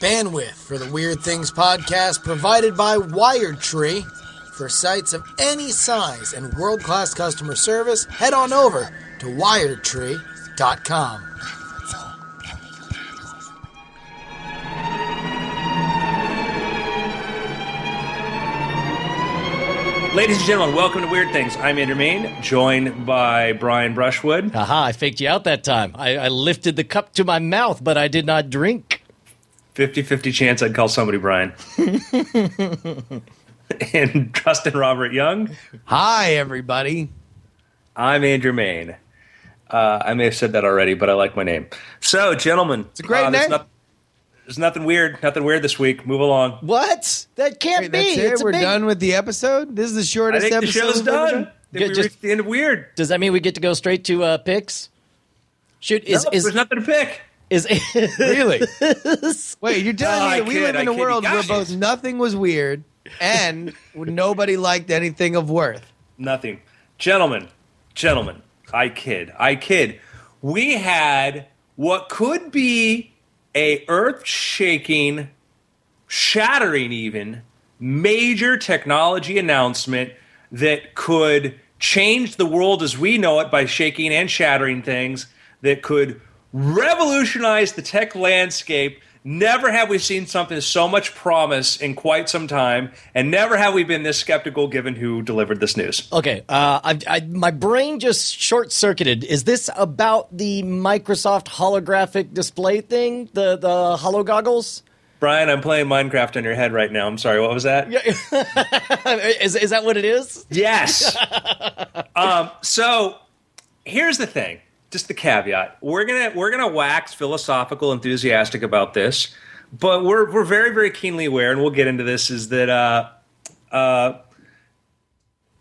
Bandwidth for the Weird Things podcast provided by Wired Tree. For sites of any size and world class customer service, head on over to wiredtree.com. Ladies and gentlemen, welcome to Weird Things. I'm Andrew Mayne, joined by Brian Brushwood. Aha, I faked you out that time. I, I lifted the cup to my mouth, but I did not drink. 50 50 chance I'd call somebody Brian. and Justin Robert Young. Hi, everybody. I'm Andrew Mayne. Uh, I may have said that already, but I like my name. So, gentlemen, It's a great uh, there's name. not- there's nothing weird, nothing weird this week. Move along. What? That can't Wait, be. that's it. It's We're big- done with the episode. This is the I shortest think the episode. show's done. done? I think Good, we just- reached the end of weird. Does that mean we get to go straight to uh, picks? Shoot, is No, is there's nothing to pick. Is Really? Wait, you're telling No, me I that we kid, live in a kid. world where Gosh. both nothing was weird and nobody liked anything of worth? Nothing. Gentlemen, gentlemen, I kid. I kid. We had what could be a earth-shaking, shattering even major technology announcement that could change the world as we know it by shaking and shattering things that could revolutionize the tech landscape. Never have we seen something so much promise in quite some time, and never have we been this skeptical given who delivered this news. okay? Uh, I, I, my brain just short circuited. Is this about the Microsoft holographic display thing? The the holo goggles? Brian, I'm playing Minecraft on your head right now. I'm sorry, what was that? is is that what it is? Yes. um, so here's the thing. Just the caveat. We're gonna we're gonna wax philosophical, enthusiastic about this, but we're we're very very keenly aware, and we'll get into this. Is that uh, uh,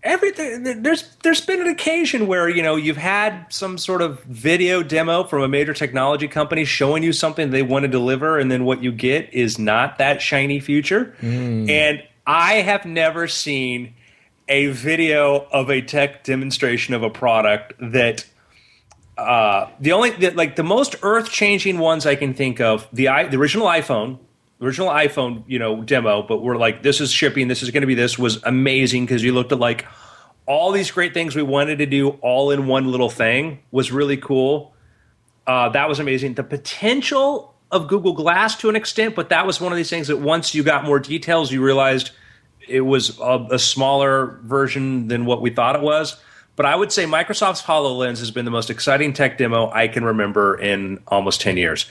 everything? There's there's been an occasion where you know you've had some sort of video demo from a major technology company showing you something they want to deliver, and then what you get is not that shiny future. And I have never seen a video of a tech demonstration of a product that uh, the only the, like the most earth changing ones I can think of the i the original iPhone original iPhone you know demo but we're like this is shipping this is going to be this was amazing because you looked at like all these great things we wanted to do all in one little thing was really cool uh, that was amazing the potential of Google Glass to an extent but that was one of these things that once you got more details you realized it was a, a smaller version than what we thought it was. But I would say Microsoft's HoloLens has been the most exciting tech demo I can remember in almost 10 years.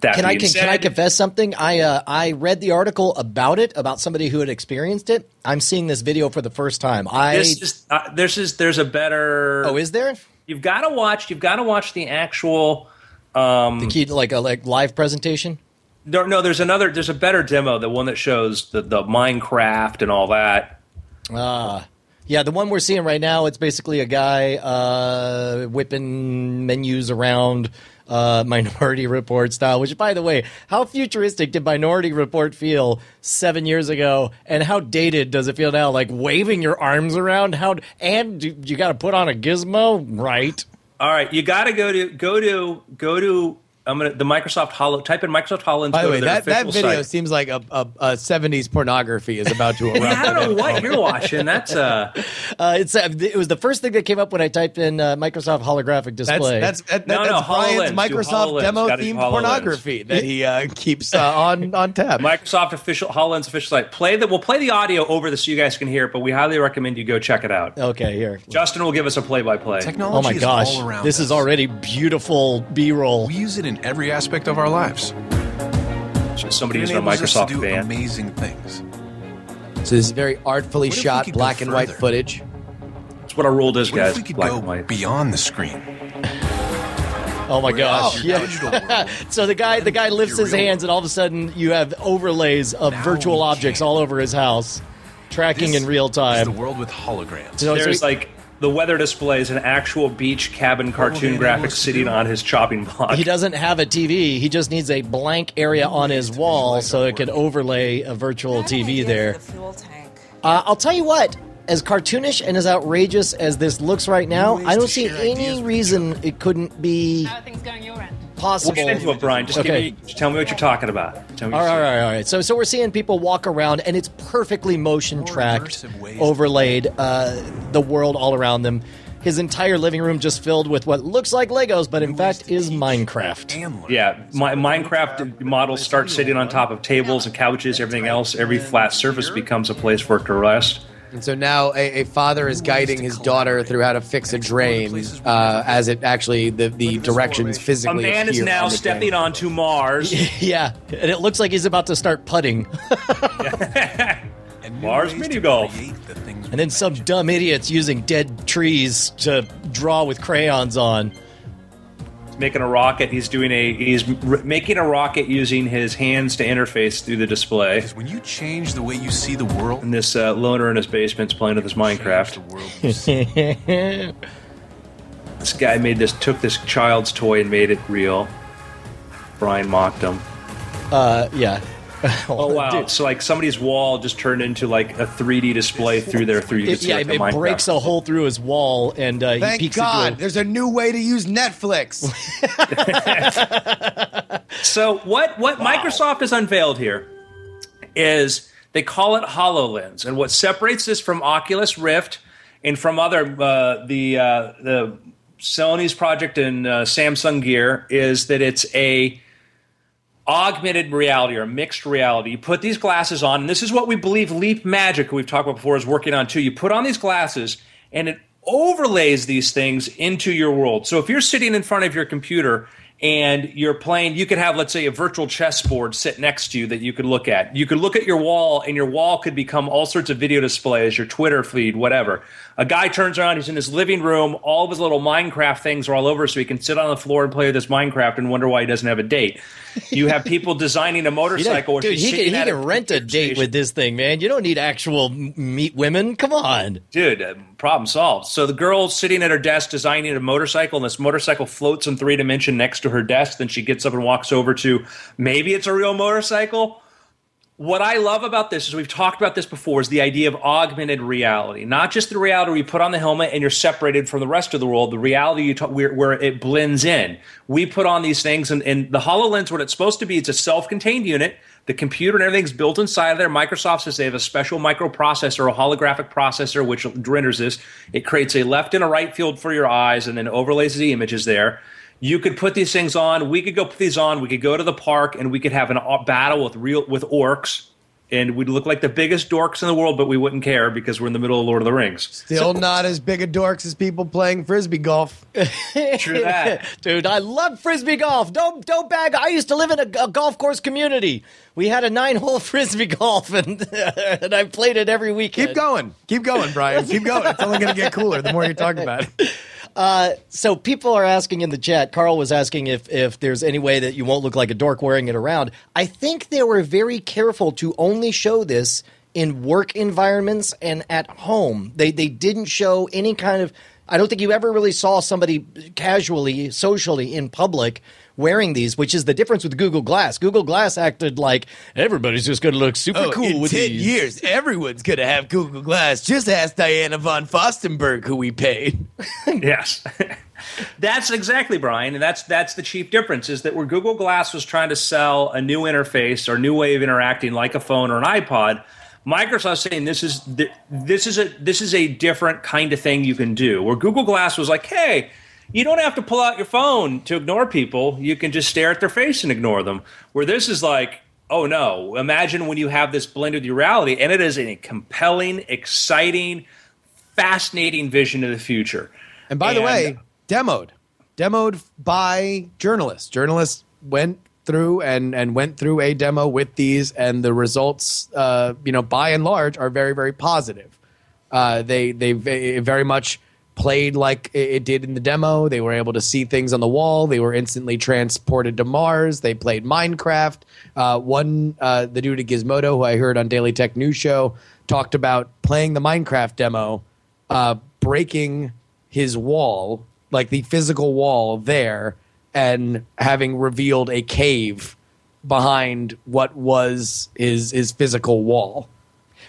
That Can I can, can I confess something? I uh, I read the article about it about somebody who had experienced it. I'm seeing this video for the first time. I this is, uh, there's, is, there's a better. oh, is there you've got to watch. You've got to watch the actual. Um, the key like a like live presentation? no, no, there's another. There's a better demo. The one that shows the, the Minecraft and all that. Ah, yeah, the one we're seeing right now. It's basically a guy uh, whipping menus around. Uh, Minority Report style, which, by the way, how futuristic did Minority Report feel seven years ago, and how dated does it feel now? Like waving your arms around, how and you, you got to put on a gizmo, right? All right, you got to go to go to go to. I'm gonna the Microsoft Holo. Type in Microsoft HoloLens. By the way, that, that video site. seems like a, a, a 70s pornography is about to erupt. I don't know what you're watching. That's uh. Uh, it's uh, it was the first thing that came up when I typed in uh, Microsoft holographic display. that's that, No, that's no, Brian's HoloLens. Microsoft demo Gotta do themed pornography that he uh, keeps uh, on on tab. Microsoft official HoloLens official site. Play the we'll play the audio over this so you guys can hear it, but we highly recommend you go check it out. okay, here. Justin will give us a play by play. Technology Oh my is gosh, all around this us. is already beautiful B-roll. We use it in every aspect of our lives. Somebody It using a enables to Microsoft do van. amazing things. So this is very artfully What if we shot black and white footage. That's what our rule does, What guys. we could Black go and white. beyond the screen? Oh my We're gosh! Yeah. So the guy, the guy And lifts your his real hands, and all of a sudden you have overlays of Now virtual objects can. all over his house, tracking This in real is the world with holograms. So- There's so- like the weather display is an actual beach cabin cartoon they graphic enable us to sitting on his chopping block. He doesn't have a TV. He just needs a blank area on his wall so it can overlay a virtual TV there. The fuel tank. Uh, I'll tell you what. As cartoonish and as outrageous as this looks right now, I don't see any reason it couldn't be How are things going your end? Possible. We'll get into it, Brian. Just Okay. give me, just tell me what you're talking about. Tell me All right, all right, all right. So, so we're seeing people walk around, and it's perfectly motion tracked, overlaid, uh, the world all around them. His entire living room just filled with what looks like Legos, but in fact is Minecraft. Yeah, my, Minecraft models start sitting on top of tables and couches, everything else. Every flat surface becomes a place for it to rest. And so now a, a father is guiding his daughter through how to fix a drain uh, as it actually, the, the directions physically. A physically man is appear now on the stepping drain. onto Mars. Yeah, and it looks like he's about to start putting. And Mars mini golf. the And then some dumb idiots using dead trees to draw with crayons on. Making a rocket. He's doing a he's r- making a rocket using his hands to interface through the display. Because when you change the way you see the world, And this uh, loner in his basement's playing with his Minecraft. the world. This guy made this took this child's toy and made it real. Brian mocked him. Uh, yeah. Oh wow! Dude, So like somebody's wall just turned into like a 3D display through there. Through you can it, see yeah, like it, breaks a hole through his wall, and uh, he Thank peeks God, into there's a new way to use Netflix. So what what Microsoft has unveiled here is they call it Hololens, and what separates this from Oculus Rift and from other uh, the uh, the Sony's project and uh, Samsung Gear is that it's a augmented reality or mixed reality. You put these glasses on, and this is what we believe Leap Magic, we've talked about before, is working on too. You put on these glasses, and it overlays these things into your world. So if you're sitting in front of your computer and you're playing, you could have, let's say, a virtual chessboard sit next to you that you could look at. You could look at your wall, and your wall could become all sorts of video displays, your Twitter feed, whatever. A guy turns around, he's in his living room, all of his little Minecraft things are all over, so he can sit on the floor and play with his Minecraft and wonder why he doesn't have a date. You have people designing a motorcycle. dude, he can, he can rent a date with this thing, man. You don't need actual meet women. Come on. Dude, problem solved. So the girl's sitting at her desk designing a motorcycle, and this motorcycle floats in three dimension next to her desk. Then she gets up and walks over to maybe it's a real motorcycle. What I love about this is we've talked about this before is the idea of augmented reality, not just the reality where you put on the helmet and you're separated from the rest of the world. The reality you where, where it blends in. We put on these things, and, and the Hololens, what it's supposed to be, it's a self-contained unit. The computer and everything's built inside of there. Microsoft says they have a special microprocessor, a holographic processor, which renders this. It creates a left and a right field for your eyes, and then overlays the images there. You could put these things on. We could go put these on. We could go to the park and we could have a uh, battle with real with orcs, and we'd look like the biggest dorks in the world, but we wouldn't care because we're in the middle of Lord of the Rings. Still not as big a dorks as people playing frisbee golf. True that. Dude, I love frisbee golf. Don't don't bag. I used to live in a, a golf course community. We had a nine hole frisbee golf, and and I played it every weekend. Keep going. Keep going, Brian. Keep going. It's only going to get cooler the more you talk about it. Uh, so people are asking in the chat. Carl was asking if if there's any way that you won't look like a dork wearing it around. I think they were very careful to only show this in work environments and at home. They they didn't show any kind of. I don't think you ever really saw somebody casually, socially in public wearing these, which is the difference with Google Glass. Google Glass acted like everybody's just going to look super Oh, cool in with 10 these. years, everyone's going to have Google Glass. Just ask Diane von Furstenberg, who we paid. yes. that's exactly Brian, and that's that's the chief difference is that where Google Glass was trying to sell a new interface or new way of interacting like a phone or an iPod, Microsoft's saying this is th- this is a this is a different kind of thing you can do. Where Google Glass was like, hey, you don't have to pull out your phone to ignore people. You can just stare at their face and ignore them. Where this is like, oh no, imagine when you have this blend with your reality, and it is a compelling, exciting, fascinating vision of the future. And by the way, demoed, demoed by journalists. Journalists went through and and went through a demo with these, and the results, uh, you know, by and large, are very very positive. Uh, they they very much played like it did in the demo. They were able to see things on the wall. They were instantly transported to Mars. They played Minecraft. Uh, one, uh, the dude at Gizmodo, who I heard on Daily Tech News Show, talked about playing the Minecraft demo, uh, breaking his wall, like the physical wall there, and having revealed a cave behind what was his his physical wall.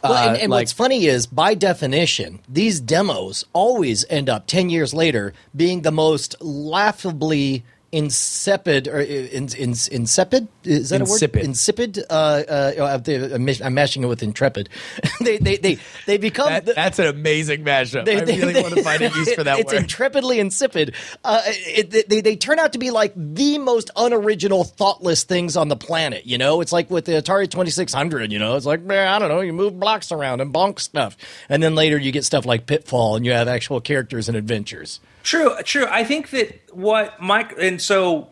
Well, and, Uh, and like- what's funny is, by definition, these demos always end up 10 years later being the most laughably insipid or in, in, insipid is that Insipid. a word insipid uh, uh, oh, I'm- I'm mashing it with intrepid they, they they they become That, the- that's an amazing mashup. they- I really they- want to find a use for that it's word. intrepidly insipid. Uh, it, they, they turn out to be like the most unoriginal, thoughtless things on the planet. You know, it's like with the Atari Twenty Six Hundred. You know, it's like man, I don't know, you move blocks around and bonk stuff, and then later you get stuff like Pitfall, and you have actual characters and adventures. True, true. I think that what Mike and so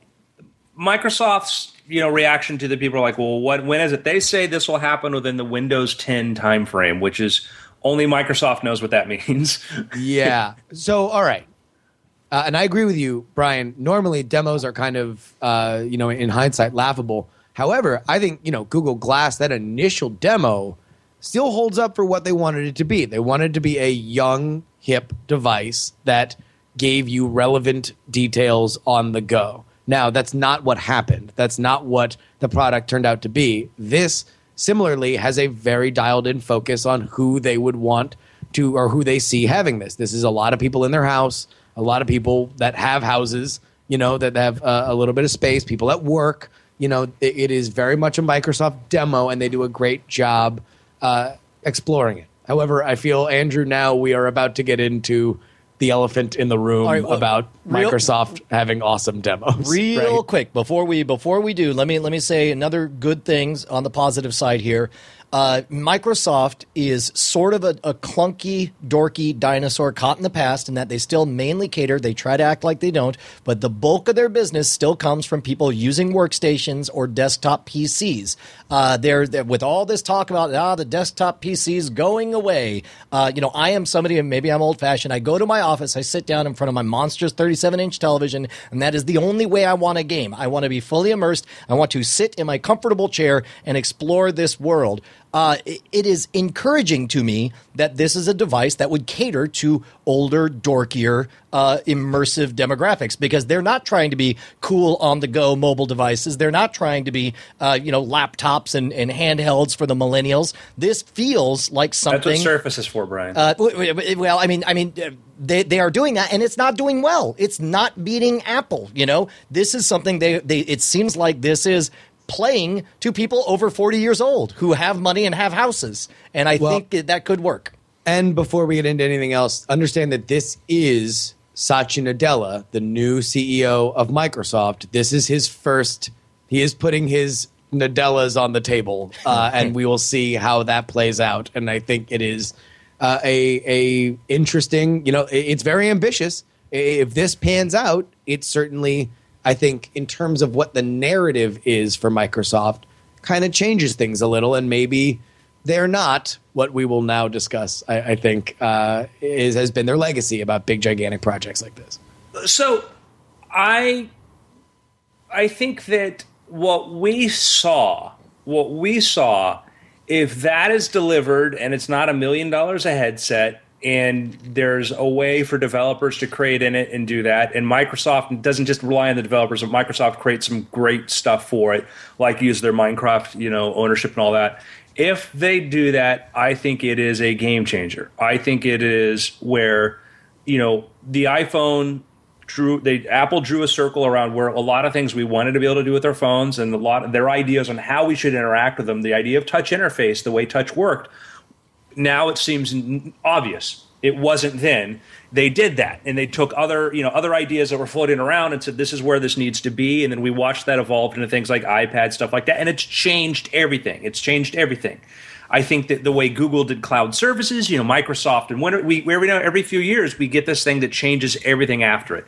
Microsoft's you know reaction to the people are like, well, what when is it? They say this will happen within the Windows 10 timeframe, which is only Microsoft knows what that means. yeah. So, all right. Uh, and I agree with you, Brian. Normally, demos are kind of, uh, you know, in hindsight, laughable. However, I think, you know, Google Glass, that initial demo, still holds up for what they wanted it to be. They wanted it to be a young, hip device that gave you relevant details on the go. Now, that's not what happened. That's not what the product turned out to be. This, similarly, has a very dialed in focus on who they would want to or who they see having this. This is a lot of people in their house, a lot of people that have houses, you know, that have uh, a little bit of space, people at work. You know, it, it is very much a Microsoft demo, and they do a great job uh, exploring it. However, I feel, Andrew, now we are about to get into the elephant in the room right, well, about real- Microsoft having awesome demos. Real right? quick before we before we do, let me let me say another good things on the positive side here. Uh, Microsoft is sort of a, a clunky, dorky dinosaur caught in the past, in that they still mainly cater. They try to act like they don't, but the bulk of their business still comes from people using workstations or desktop PCs. Uh, they're, they're- with all this talk about ah the desktop PCs going away. Uh, you know, I am somebody, and maybe I'm old fashioned. I go to my office, I sit down in front of my monstrous 37 inch television, and that is the only way I want a game. I want to be fully immersed. I want to sit in my comfortable chair and explore this world. Uh, it- is encouraging to me that this is a device that would cater to older, dorkier, uh, immersive demographics because they're not trying to be cool on the go mobile devices. They're not trying to be, uh, you know, laptops and, and handhelds for the millennials. This feels like something. That's what Surface is for, Brian. Uh, well, I mean, I mean, uh, they they are doing that, and it's not doing well. It's not beating Apple. You know, this is something they they. It seems like this is playing to people over forty years old who have money and have houses, and I Well- think that, could work. And before we get into anything else, understand that this is Satya Nadella, the new CEO of Microsoft. This is his first. He is putting his Nadellas on the table, uh, and we will see how that plays out. And I think it is uh, a a interesting. You know, it- it's very ambitious. If this pans out, it certainly, I think, in terms of what the narrative is for Microsoft, kind of changes things a little, and maybe they're not what we will now discuss. I, I think uh, is has been their legacy about big gigantic projects like this. so I I think that what we saw, what we saw, if that is delivered and it's not a million dollars a headset and there's a way for developers to create in it and do that. And Microsoft doesn't just rely on the developers but Microsoft creates some great stuff for it like use their Minecraft you know ownership and all that. If they do that I think it is a game changer. I think it is where you know the iPhone drew they Apple drew a circle around where a lot of things we wanted to be able to do with our phones and a lot of their ideas on how we should interact with them the idea of touch interface the way touch worked now it seems obvious. It wasn't then. They did that and they took other you know other ideas that were floating around and said this is where this needs to be and then we watched that evolve into things like ipad stuff like that and it's changed everything. It's changed everything. I think that the way google did cloud services you know microsoft and when we we know every few years we get this thing that changes everything after it.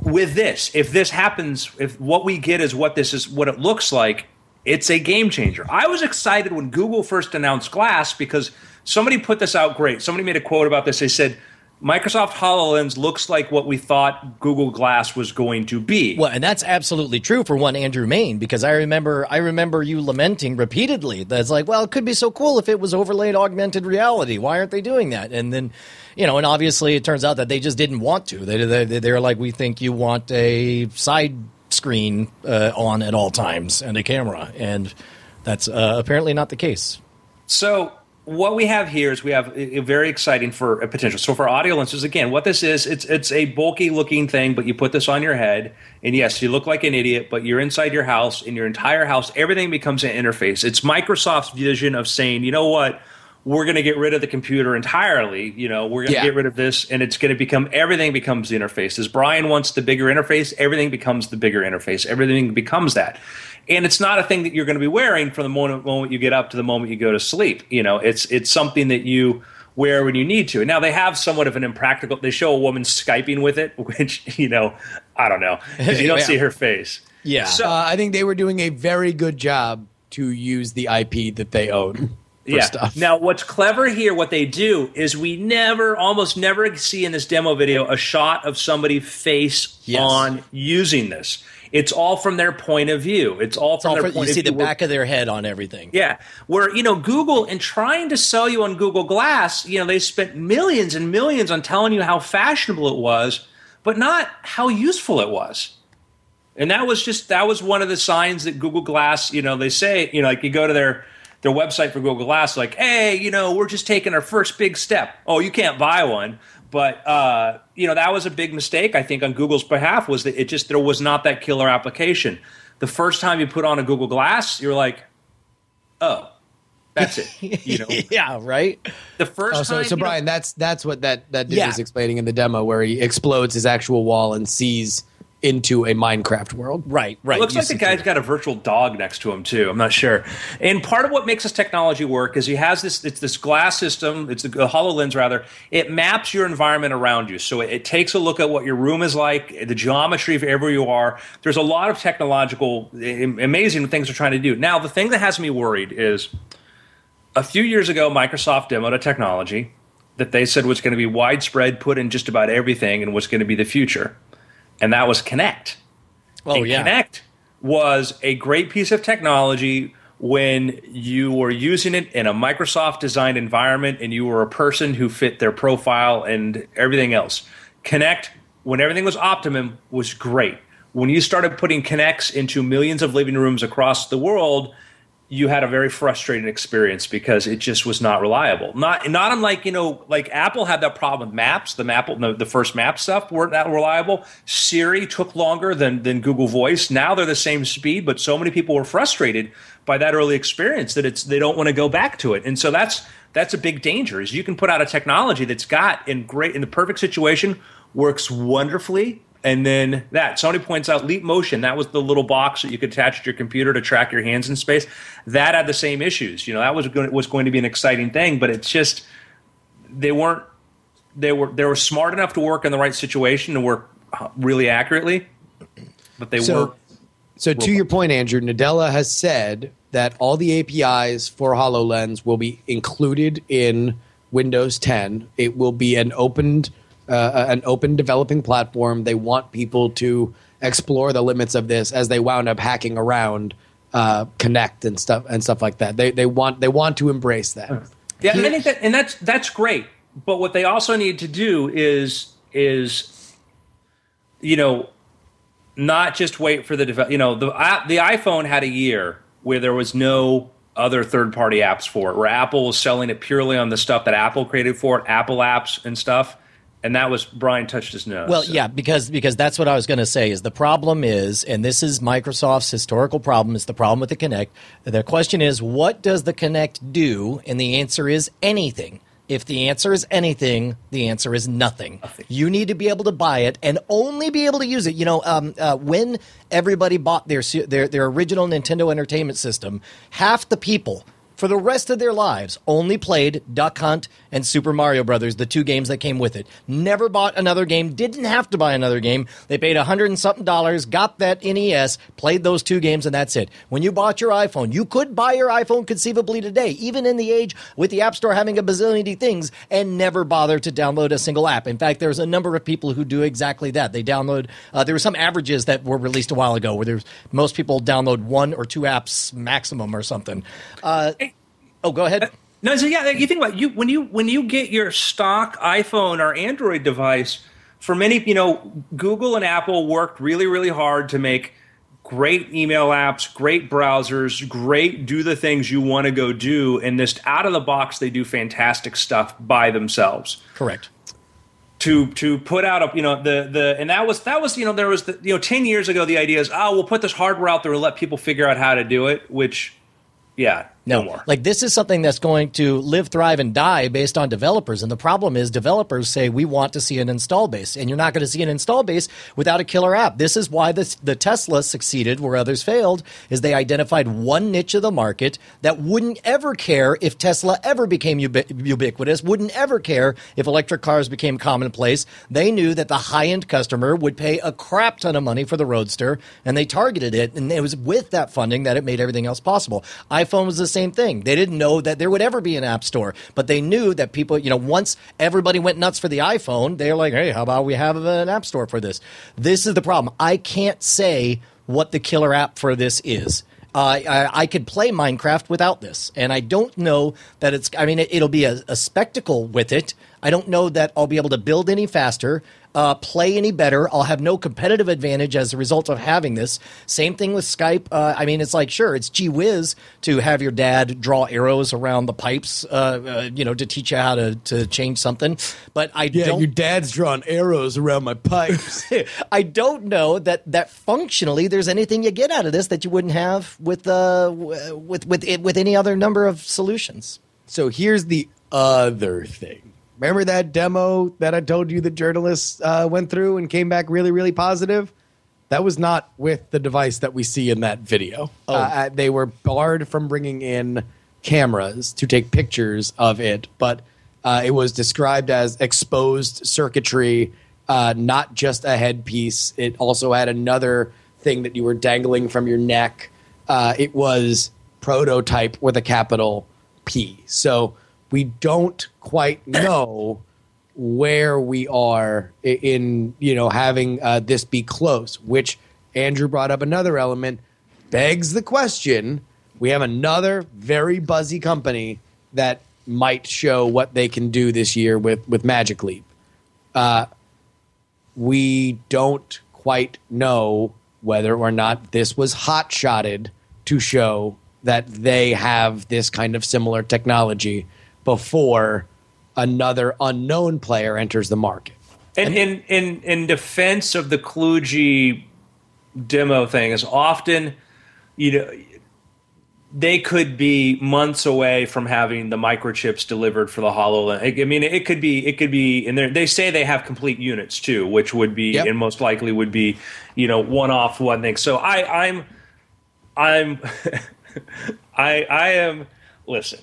With this, if this happens, if what we get is what this is, what it looks like, it's a game changer. I was excited when Google first announced Glass because somebody put this out great. Somebody made a quote about this. They said, Microsoft HoloLens looks like what we thought Google Glass was going to be. Well, and that's absolutely true for one Andrew Mayne because I remember I remember you lamenting repeatedly that's like, well, it could be so cool if it was overlaid augmented reality. Why aren't they doing that? And then, you know, and obviously it turns out that they just didn't want to. They they they're like, we think you want a side screen uh, on at all times and a camera, and that's uh, apparently not the case. So what we have here is we have a, a very exciting for a potential. So for audio lenses, again, what this is, it's it's a bulky looking thing, but you put this on your head, and yes, you look like an idiot, but you're inside your house. In your entire house, everything becomes an interface. It's Microsoft's vision of saying, you know what, we're going to get rid of the computer entirely. You know, we're going to Yeah. get rid of this, and it's going to become everything becomes the interface. As Brian wants the bigger interface, everything becomes the bigger interface. Everything becomes that, and it's not a thing that you're going to be wearing from the moment, moment you get up to the moment you go to sleep. You know, it's it's something that you wear when you need to. And now they have somewhat of an impractical. They show a woman skyping with it, which you know, I don't know, 'cause you don't Yeah. see her face. Yeah. So Uh, I think they were doing a very good job to use the IP that they own. For yeah. Stuff. Now, what's clever here, what they do is we never, almost never see in this demo video a shot of somebody face Yes. on using this. It's all from their point of view. It's all It's from all their for- point see of the view. We're- back of their head on everything. Yeah, where you know Google and trying to sell you on Google Glass, you know they spent millions and millions on telling you how fashionable it was, but not how useful it was. And that was just that was one of the signs that Google Glass, you know, they say, you know, like you go to their their website for Google Glass, like, hey, you know, we're just taking our first big step. Oh, you can't buy one. But uh, you know, that was a big mistake, I think, on Google's behalf, was that it just there was not that killer application. The first time you put on a Google Glass, you're like, oh, that's it. You know, yeah, right. the first Oh, so, time. so you know- Brian, that's that's what that that dude Yeah. was explaining in the demo, where he explodes his actual wall and sees into a Minecraft world. Right, right. It looks You like the see guy's through. got a virtual dog next to him too. I'm not sure. And part of what makes this technology work is he has this. It's this glass system. It's a Hololens rather. It maps your environment around you, so it, it takes a look at what your room is like, the geometry of wherever you are. There's a lot of technological, amazing things they're trying to do. Now, the thing that has me worried is a few years ago, Microsoft demoed a technology that they said was going to be widespread, put in just about everything, and was going to be the future, and that was Kinect. Oh And yeah. Kinect was a great piece of technology when you were using it in a Microsoft designed environment and you were a person who fit their profile and everything else. Kinect, when everything was optimum, was great. When you started putting Kinects into millions of living rooms across the world, you had a very frustrating experience because it just was not reliable. Not not unlike you know like Apple had that problem with Maps. The map the, the first map stuff weren't that reliable. Siri took longer than than Google Voice. Now they're the same speed, but so many people were frustrated by that early experience that it's they don't want to go back to it. And so that's that's a big danger. Is you can put out a technology that's got in great in the perfect situation works wonderfully and then that Sony points out Leap Motion. That was the little box that you could attach to your computer to track your hands in space. That had the same issues. You know, that was going was going to be an exciting thing, but it's just they weren't. They were they were smart enough to work in the right situation to work uh, really accurately, but they So, were so to your point, Andrew, Nadella has said that all the APIs for HoloLens will be included in Windows 10. It will be an open, uh, an open developing platform. They want people to explore the limits of this as they wound up hacking around uh, Kinect and stuff and stuff like that. They they want they want to embrace that. Yeah, and I think that, and that's that's great. But what they also need to do is is, you know, not just wait for the develop. You know, the the iPhone had a year where there was no other third party apps for it, where Apple was selling it purely on the stuff that Apple created for it, Apple apps and stuff. And that was Brian touched his nose. Well, yeah, because because that's what I was going to say. Is the problem is, and this is Microsoft's historical problem. Is the problem with the Kinect? The question is, what does the Kinect do? And the answer is anything. If the answer is anything, the answer is nothing. You need to be able to buy it and only be able to use it. You know, um, uh, when everybody bought their their their original Nintendo Entertainment System, half the people for the rest of their lives only played Duck Hunt and Super Mario Brothers, the two games that came with it. Never bought another game, didn't have to buy another game. They paid a hundred and something dollars, got that NES, played those two games, and that's it. When you bought your iPhone, you could buy your iPhone conceivably today, even in the age with the App Store having a bazillion things, and never bother to download a single app. In fact, there's a number of people who do exactly that. They download. Uh, there were some averages that were released a while ago where there's most people download one or two apps maximum or something. Uh, oh, go ahead. No, so yeah, you think about it, you when you when you get your stock iPhone or Android device. For many, you know, Google and Apple worked really, really hard to make great email apps, great browsers, great do the things you want to go do, and just out of the box they do fantastic stuff by themselves. Correct. To to put out a you know the the and that was that was you know there was the, you know ten years ago the idea is oh we'll put this hardware out there and let people figure out how to do it which yeah no, more. Like this is something that's going to live, thrive, and die based on developers. And the problem is developers say we want to see an install base, and you're not going to see an install base without a killer app. This is why this, the Tesla succeeded where others failed. Is they identified one niche of the market that wouldn't ever care if Tesla ever became ubi- ubiquitous, wouldn't ever care if electric cars became commonplace. They knew that the high end customer would pay a crap ton of money for the Roadster, and they targeted it. And it was with that funding that it made everything else possible. iPhone was the same thing. They didn't know that there would ever be an app store, but they knew that people, you know, once everybody went nuts for the iPhone, they were like, hey, how about we have an app store for this? This is the problem. I can't say what the killer app for this is. Uh, I, I, could play Minecraft without this, and I don't know that it's. I mean, it, will be a, a, spectacle with it. I don't know that I'll be able to build any faster uh, play any better. I'll have no competitive advantage as a result of having this. Same thing with Skype. Uh, I mean, it's like sure, it's gee whiz to have your dad draw arrows around the pipes, uh, uh you know, to teach you how to, to change something. But I yeah, don't. your dad's drawing arrows around my pipes. I don't know that that functionally there's anything you get out of this that you wouldn't have with uh with with with any other number of solutions. So here's the other thing Remember that demo that I told you the journalists uh, went through and came back really, really positive? That was not with the device that we see in that video. Oh. Uh, uh, they were barred from bringing in cameras to take pictures of it, but uh, it was described as exposed circuitry, uh, not just a headpiece. It also had another thing that you were dangling from your neck. Uh, it was prototype with a capital P. So we don't quite know where we are in you know having uh, this be close which andrew brought up another element begs the question we have another very buzzy company that might show what they can do this year with with magic leap. Uh, we don't quite know whether or not this was hot shotted to show that they have this kind of similar technology before another unknown player enters the market. And in in in defense of the Kluge demo thing, is often you know they could be months away from having the microchips delivered for the Hololens. I mean, it could be, it could be, and they say they have complete units too, which would be, yep. and most likely would be, you know, one off one thing. So I, I'm, I'm, I, I am. Listen,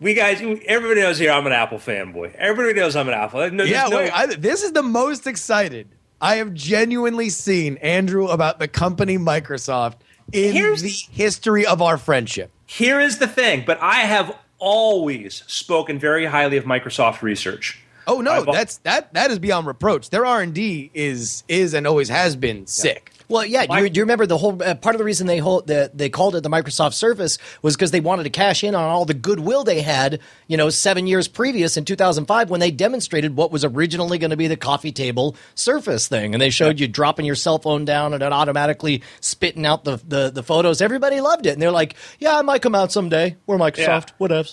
we guys, everybody knows here I'm an Apple fanboy. Everybody knows I'm an Apple. No, yeah, no, wait, I, this is the most excited I have genuinely seen Andrew about the company Microsoft in the history of our friendship. Here is the thing, but I have always spoken very highly of Microsoft research. Oh no, I've, that's that that is beyond reproach. Their R and D is is and always has been sick. Well, yeah. Do you, do you remember the whole uh, part of the reason they hold, the, they called it the Microsoft Surface was because they wanted to cash in on all the goodwill they had, you know, seven years previous in 2005 when they demonstrated what was originally going to be the coffee table Surface thing, and they showed you dropping your cell phone down and it automatically spitting out the, the, the photos. Everybody loved it, and they're like, "Yeah, I might come out someday. We're Microsoft, yeah. whatever."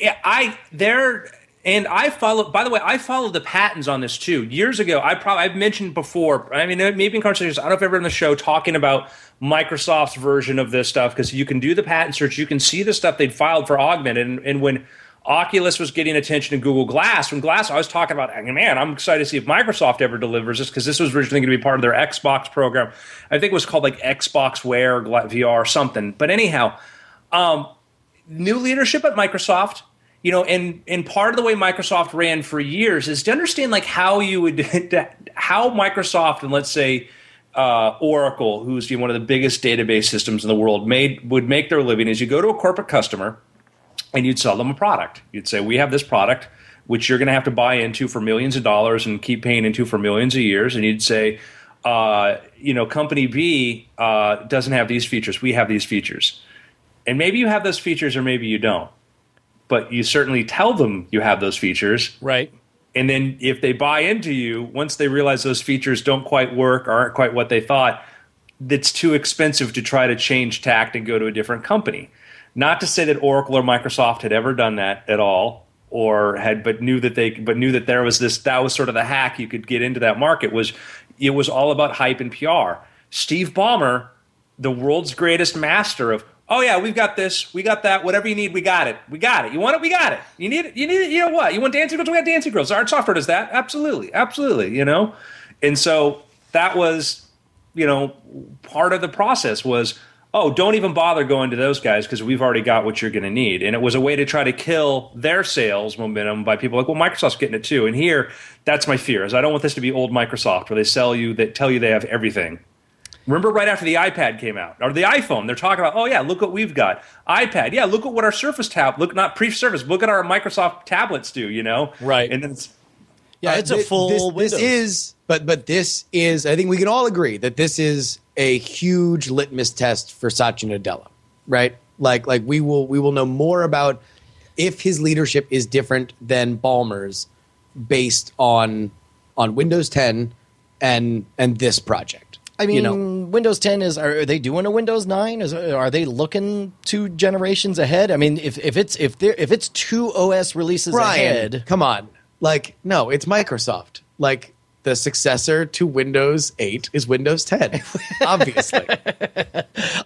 Yeah, I they're and I follow. By the way, I follow the patents on this too. Years ago, I probably I've mentioned before. I mean, maybe in conversations. I don't know if ever in the show talking about Microsoft's version of this stuff because you can do the patent search. You can see the stuff they'd filed for Augmented, and, and when Oculus was getting attention in Google Glass. When Glass, I was talking about, man, I'm excited to see if Microsoft ever delivers this because this was originally going to be part of their Xbox program. I think it was called like Xbox Wear VR or something. But anyhow, um, new leadership at Microsoft you know and and part of the way microsoft ran for years is to understand like how you would how microsoft and let's say uh, oracle who's one of the biggest database systems in the world made would make their living is you go to a corporate customer and you'd sell them a product. You'd say we have this product which you're going to have to buy into for millions of dollars and keep paying into for millions of years. And you'd say uh, you know company b uh, doesn't have these features. We have these features. And maybe you have those features or maybe you don't but you certainly tell them you have those features. Right. And then if they buy into you, once they realize those features don't quite work or aren't quite what they thought, that's too expensive to try to change tact and go to a different company. Not to say that Oracle or Microsoft had ever done that at all, or had but knew that they but knew that there was this that was sort of the hack you could get into that market was it was all about hype and PR. Steve Ballmer, the world's greatest master of oh yeah, we've got this, we got that, whatever you need, we got it, we got it. You want it, we got it. You need it, you need it. You know what? You want dancing girls, we got dancing girls. Our software does that, absolutely, absolutely. You know, and so that was, you know, part of the process was. Oh, don't even bother going to those guys because we've already got what you're going to need. And it was a way to try to kill their sales momentum by people like, well, Microsoft's getting it too. And here, that's my fear is I don't want this to be old Microsoft where they sell you, they tell you they have everything Remember right after the iPad came out or the iPhone, they're talking about, oh yeah, look what we've got. iPad, yeah, look at what our Surface tab, look not pre-Surface, look at our Microsoft tablets do, you know, right? And then it's yeah, it's Uh, a full This, Windows. this is, but but this is. I think we can all agree that this is a huge litmus test for Satya Nadella, right? Like like we will we will know more about if his leadership is different than Ballmer's based on on Windows 10 and and this project. I mean, you know, Windows 10 is. Are they doing a Windows 9? Is are they looking two generations ahead? I mean, if if it's if there if it's two OS releases Brian, ahead, come on. Like, no, it's Microsoft. Like, the successor to Windows 8 is Windows 10, obviously.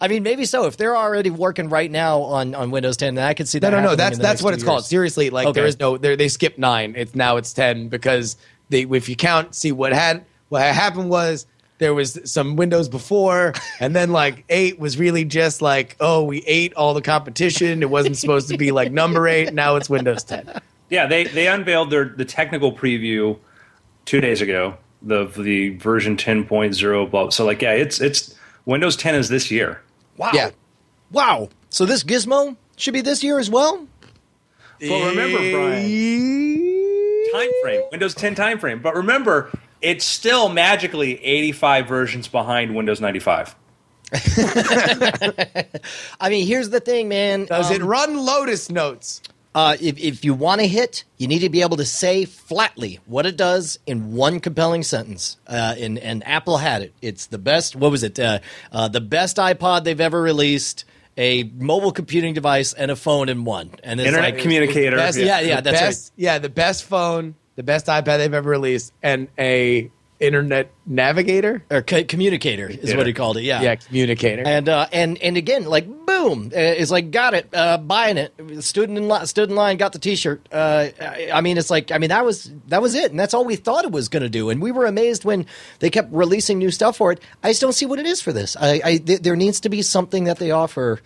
I mean, maybe so. If they're already working right now on, on Windows 10, then I could see that. No, no, no. That's That's in the that's next what it's called. Seriously, like Okay. there is no. There, they skipped nine. It's now it's ten because they. If you count, see what had what happened was there was some Windows before, and then like eight was really just like oh we ate all the competition. It wasn't supposed to be like number eight. Now it's Windows ten. yeah, they they unveiled their the technical preview two days ago, the the version 10.0 blah. So like yeah, it's it's Windows 10 is this year. Wow. Yeah. Wow. So this Gizmo should be this year as well? But remember, Brian, time frame, Windows 10 time frame. But remember, it's still magically 85 versions behind Windows 95. I mean, here's the thing, man. Does Um, it run Lotus notes? Uh, if, if you want to hit, you need to be able to say flatly what it does in one compelling sentence. Uh, and, and Apple had it. It's the best, what was it? Uh, uh, the best iPod they've ever released, a mobile computing device, and a phone in one. And it's Internet like, communicator. Best- Yeah, yeah, the that's right. Yeah, the best phone, the best iPad they've ever released, and a internet navigator. or co- communicator is what he called it. Yeah. Yeah, communicator. And uh, and and again, like boom, uh, it's like got it, uh, buying it, stood in li- stood in line, got the T-shirt. Uh, I, I mean, it's like I mean that was that was it, and that's all we thought it was going to do. And we were amazed when they kept releasing new stuff for it. I just don't see what it is for this. I, I th- there needs to be something that they offer.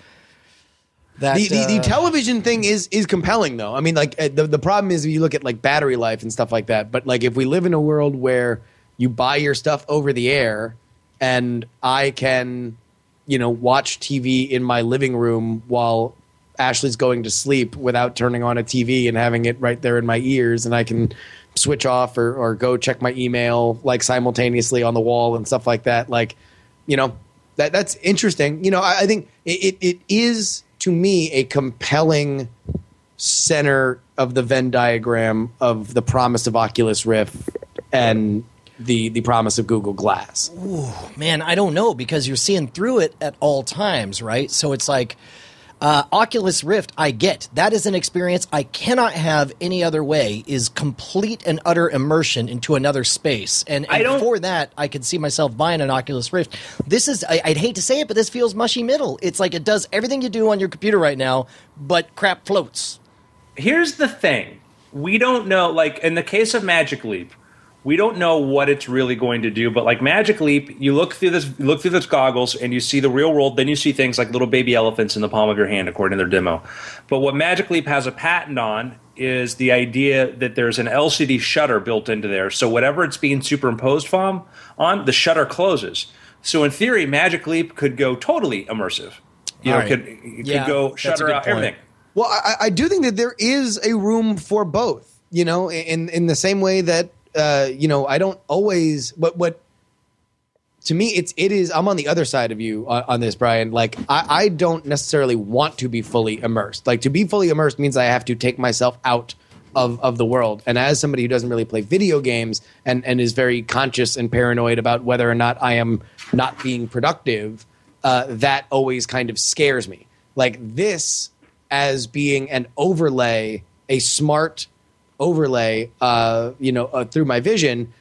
That the, the, the uh, television thing is is compelling though. I mean, like uh, the the problem is if you look at like battery life and stuff like that. But like if we live in a world where you buy your stuff over the air, and I can, you know, watch TV in my living room while Ashley's going to sleep without turning on a TV and having it right there in my ears, and I can switch off or or go check my email like simultaneously on the wall and stuff like that. Like, you know, that that's interesting. You know, I, I think it, it, it is to me a compelling center of the Venn diagram of the promise of Oculus Rift and the the promise of Google Glass. man, I don't know because you're seeing through it at all times, right? So it's like uh, Oculus Rift. I get that is an experience I cannot have any other way. Is complete and utter immersion into another space, and, and for that I could see myself buying an Oculus Rift. This is I, I'd hate to say it, but this feels mushy middle. It's like it does everything you do on your computer right now, but crap floats. here's the thing we don't know like in the case of magic leap we don't know what it's really going to do but like magic leap you look through this you look through this goggles and you see the real world then you see things like little baby elephants in the palm of your hand according to their demo but what magic leap has a patent on is the idea that there's an lcd shutter built into there so whatever it's being superimposed from on the shutter closes so in theory magic leap could go totally immersive you know All right. could, it Yeah, could go that's a shutter good out point. everything Well, I, I do think that there is a room for both. You know, in in the same way that uh, you know I don't always what what to me it's it is I'm on the other side of you on, on this, Brian. Like I, I don't necessarily want to be fully immersed. Like to be fully immersed means I have to take myself out of of the world. And as somebody who doesn't really play video games and and is very conscious and paranoid about whether or not I am not being productive, uh, that always kind of scares me. Like this as being an overlay, a smart overlay, uh, you know, uh, through my vision.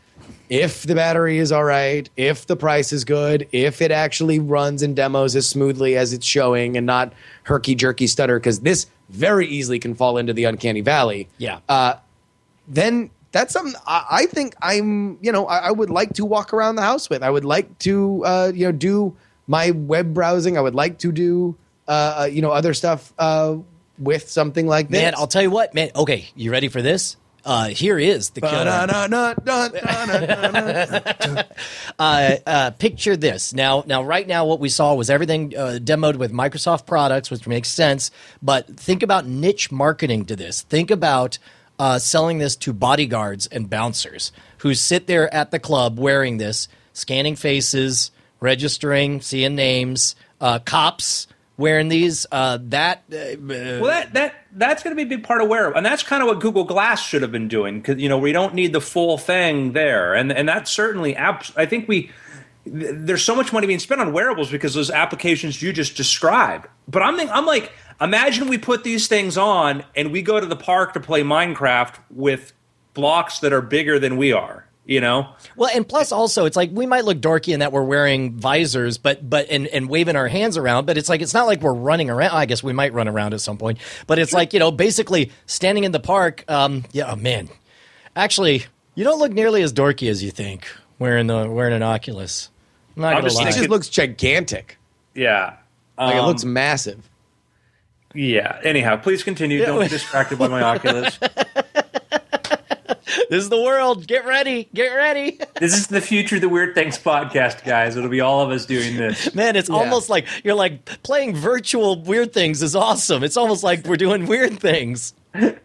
If the battery is all right, if the price is good, if it actually runs and demos as smoothly as it's showing and not herky jerky stutter, because this very easily can fall into the uncanny valley. Yeah. Uh, then that's something I, I think I'm, you know, I, I would like to walk around the house with. I would like to, uh, you know, do my web browsing. I would like to do, uh, uh, you know, other stuff uh, with something like this. Man, I'll tell you what, man. Okay, you ready for this? Uh, here is the killer. uh, uh, picture this now. Now, right now, what we saw was everything uh, demoed with Microsoft products, which makes sense. But think about niche marketing to this. Think about uh, selling this to bodyguards and bouncers who sit there at the club wearing this, scanning faces, registering, seeing names, uh, cops wearing these. Uh, that uh, Well, that that that's going to be a big part of wearable, and that's kind of what Google Glass should have been doing because you know we don't need the full thing there, and and that's certainly I think we there's so much money being spent on wearables because those applications you just described. But I'm think, I'm like imagine we put these things on and we go to the park to play Minecraft with blocks that are bigger than we are. You know, Well, and plus also it's like we might look dorky in that we're wearing visors, but but and, and waving our hands around, but it's like it's not like we're running around. I guess we might run around at some point, but it's like you know basically standing in the park. Um, yeah, oh, man, actually, you don't look nearly as dorky as you think wearing the wearing an Oculus. I'm not I'm gonna just lie. it just looks gigantic. yeah. Like it Um, looks massive. Yeah. Anyhow, please continue. Don't be distracted by my Oculus. this is the world. Get ready. Get ready. This is the future of the Weird Things podcast, guys. It'll be all of us doing this. Man, it's almost like you're like playing virtual weird things is awesome. It's almost like we're doing weird things.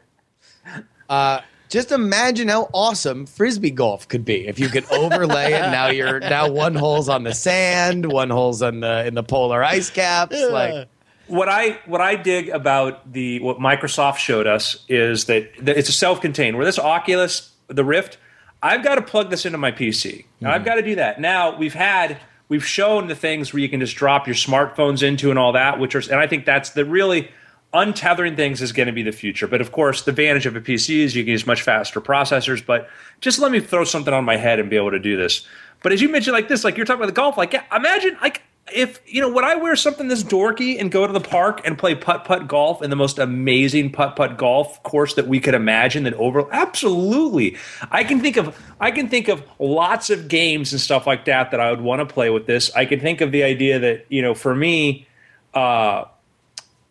Uh, just imagine how awesome frisbee golf could be if you could overlay it. Now you're now one hole's on the sand, one hole's on the in the polar ice caps. Like What I what I dig about the what Microsoft showed us is that, that it's a self-contained. Where this Oculus, the Rift, I've got to plug this into my PC. Now, mm-hmm. I've got to do that. Now we've had we've shown the things where you can just drop your smartphones into and all that, which are and I think that's the really untethering things is going to be the future. But of course, the advantage of a PC is you can use much faster processors. But just let me throw something on my head and be able to do this. But as you mentioned, like this, like you're talking about the golf, like yeah, imagine like if you know would I wear something this dorky and go to the park and play putt putt golf in the most amazing putt putt golf course that we could imagine that over absolutely I can think of I can think of lots of games and stuff like that that I would want to play with this. I can think of the idea that you know for me. uh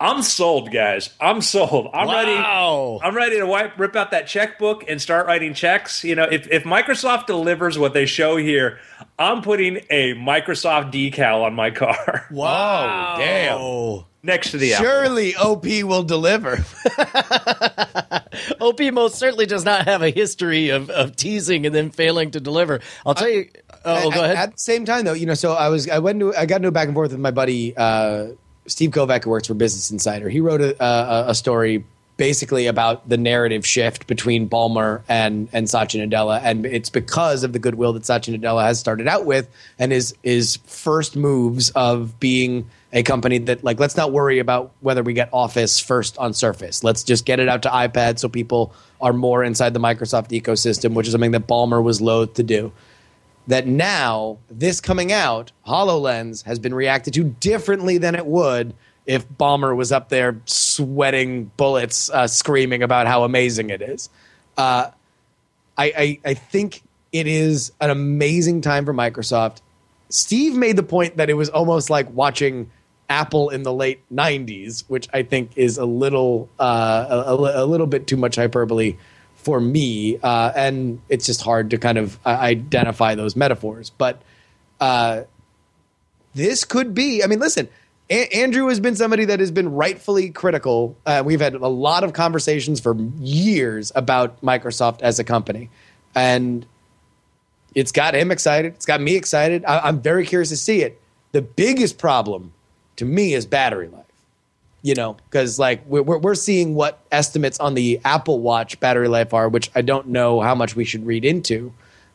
I'm sold, guys. I'm sold. I'm Wow. ready. I'm ready to wipe, rip out that checkbook and start writing checks. You know, if, if Microsoft delivers what they show here, I'm putting a Microsoft decal on my car Wow. damn. next to the Apple. surely OP will deliver. OP most certainly does not have a history of, of teasing and then failing to deliver. I'll tell you. Oh, at, go ahead. At the same time, though, you know, so I was I went to I got into a back and forth with my buddy uh, Steve Kovac, who works for Business Insider. He wrote a, a, a story basically about the narrative shift between Ballmer and and Satya Nadella, and it's because of the goodwill that Satya Nadella has started out with, and his his first moves of being a company that like let's not worry about whether we get Office first on Surface. Let's just get it out to iPad so people are more inside the Microsoft ecosystem, which is something that Ballmer was loath to do that now this coming out, HoloLens has been reacted to differently than it would if Ballmer was up there sweating bullets, uh, screaming about how amazing it is. Uh, I, I, I think it is an amazing time for Microsoft. Steve made the point that it was almost like watching Apple in the late '90s, which I think is a little uh, a, a- a little bit too much hyperbole for me, uh, and it's just hard to kind of uh, identify those metaphors. But uh, this could be. I mean, listen. A- Andrew has been somebody that has been rightfully critical. Uh, we've had a lot of conversations for years about Microsoft as a company, and it's got him excited. It's got me excited. I- I'm very curious to see it. The biggest problem to me is battery life. You know, because like we're, we're seeing what estimates on the Apple Watch battery life are, which I don't know how much we should read into,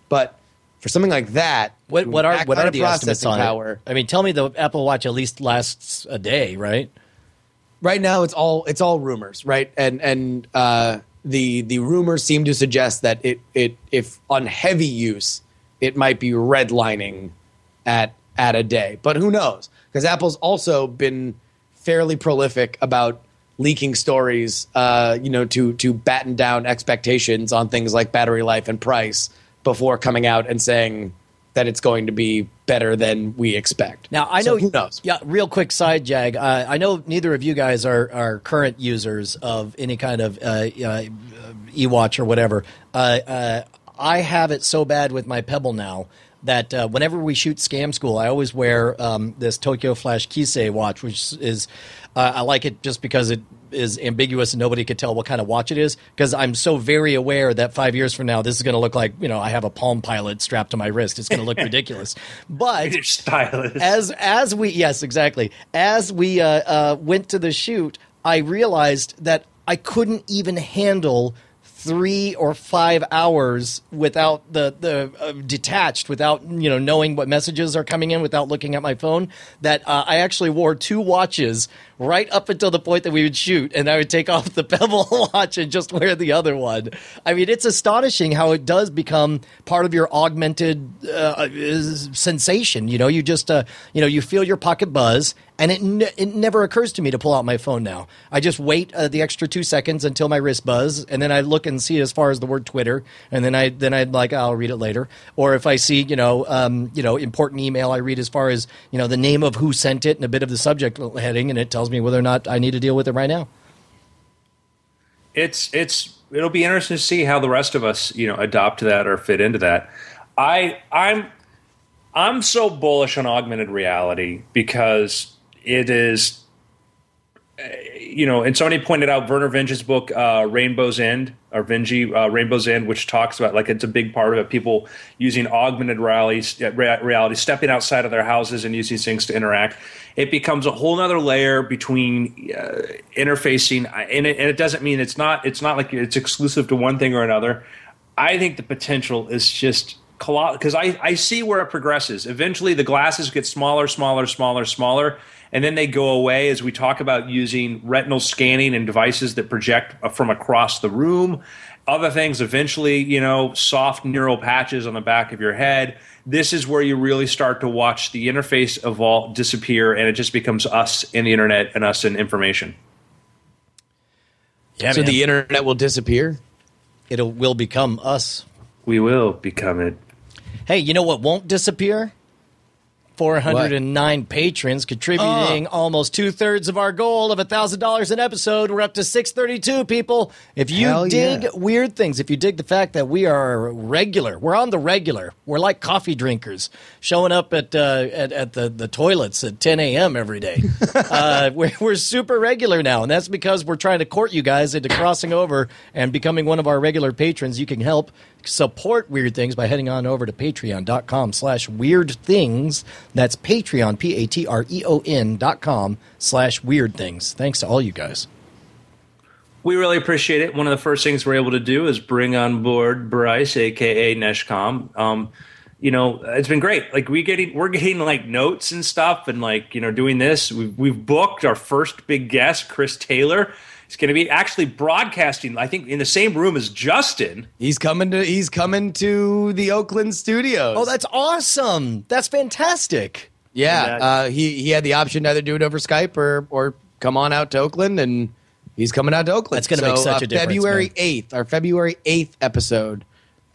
but for something like that, What what are what are the estimates processing on power? it? I mean, tell me the Apple Watch at least lasts a day, right? right now it's all it's all rumors, right? And and uh, the the rumors seem to suggest that it it if on heavy use, it might be redlining at at a day, but who knows? Because Apple's also been fairly prolific about leaking stories, uh, you know, to to batten down expectations on things like battery life and price before coming out and saying that it's going to be better than we expect. Now I So know. who knows? Yeah, real quick side jag. Uh, I know neither of you guys are are current users of any kind of uh, uh, e-watch or whatever. Uh, uh, I have it so bad with my Pebble now that uh, whenever we shoot Scam School, I always wear um, this Tokyo Flash Kisai watch, which is uh, I like it just because it is ambiguous and nobody could tell what kind of watch it is because I'm so very aware that five years from now this is going to look like you know I have a Palm Pilot strapped to my wrist. It's going to look ridiculous, but as as we yes exactly. As we uh, uh, went to the shoot, I realized that I couldn't even handle three or five hours without the the uh, detached without you know knowing what messages are coming in without looking at my phone that uh, I actually wore two watches right up until the point that we would shoot and I would take off the Pebble watch and just wear the other one. I mean it's astonishing how it does become part of your augmented uh, sensation. You know, you just uh, you know you feel your pocket buzz, and it ne- it never occurs to me to pull out my phone now. I just wait uh, the extra two seconds until my wrist buzz, and then I look and see as far as the word Twitter, and then I then I'd like I'll read it later. Or if I see you know um, you know important email, I read as far as you know the name of who sent it and a bit of the subject heading, and it tells me whether or not I need to deal with it right now. it's it's it'll be interesting to see how the rest of us you know adopt that or fit into that i i'm i'm so bullish on augmented reality because it is you know and somebody pointed out Vernor Vinge's book uh, rainbow's end or vinci uh, rainbow's end which talks about like it's a big part of it people using augmented reality, reality stepping outside of their houses and using things to interact. It becomes a whole nother layer between uh, interfacing and it, and it doesn't mean it's not it's not like it's exclusive to one thing or another. I think the potential is just because I, I see where it progresses. Eventually the glasses get smaller smaller smaller smaller and then they go away as we talk about using retinal scanning and devices that project uh, from across the room other things eventually you know soft neural patches on the back of your head this is where you really start to watch the interface evolve disappear and it just becomes us in the internet and us in information Yeah, so the internet will disappear. it will become us. we will become it Hey, you know what won't disappear? 409 patrons contributing almost two thirds of our goal of $1,000 an episode. We're up to 632 people. If you Hell dig yeah. weird things, if you dig the fact that we are regular, we're on the regular. We're like coffee drinkers showing up at uh, at, at the, the toilets at 10 a.m. every day. uh, we're, we're super regular now, and that's because we're trying to court you guys into crossing over and becoming one of our regular patrons. You can help support Weird Things by heading on over to patreon.com slash weird things. That's Patreon, P-A-T-R-E-O-N dot com slash weird things. Thanks to all you guys. We really appreciate it. One of the first things we're able to do is bring on board Bryce, aka Neshcom. Um, you know, it's been great. Like we getting, we're getting like notes and stuff, and like you know, doing this. We've we've booked our first big guest, Chris Taylor. He's going to be actually broadcasting. I think in the same room as Justin. He's coming to he's coming to the Oakland studios. Oh, that's awesome. That's fantastic. yeah. that- Uh, he he had the option to either do it over Skype or or come on out to Oakland, and he's coming out to Oakland. That's gonna make such uh, a difference, February eighth, our February eighth episode,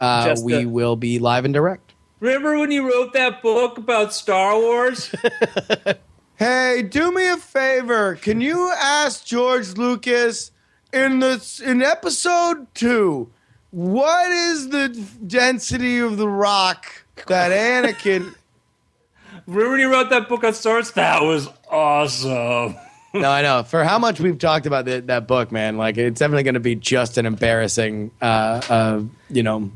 uh, we the- will be live and direct. Remember when you wrote that book about Star Wars? Hey, do me a favor. Can you ask George Lucas in the in episode two, what is the density of the rock that Anakin? Remember when you wrote that book on Star Wars? That was awesome. no, I know. For how much we've talked about the, that book, man, like it's definitely going to be just an embarrassing, uh, uh, you know,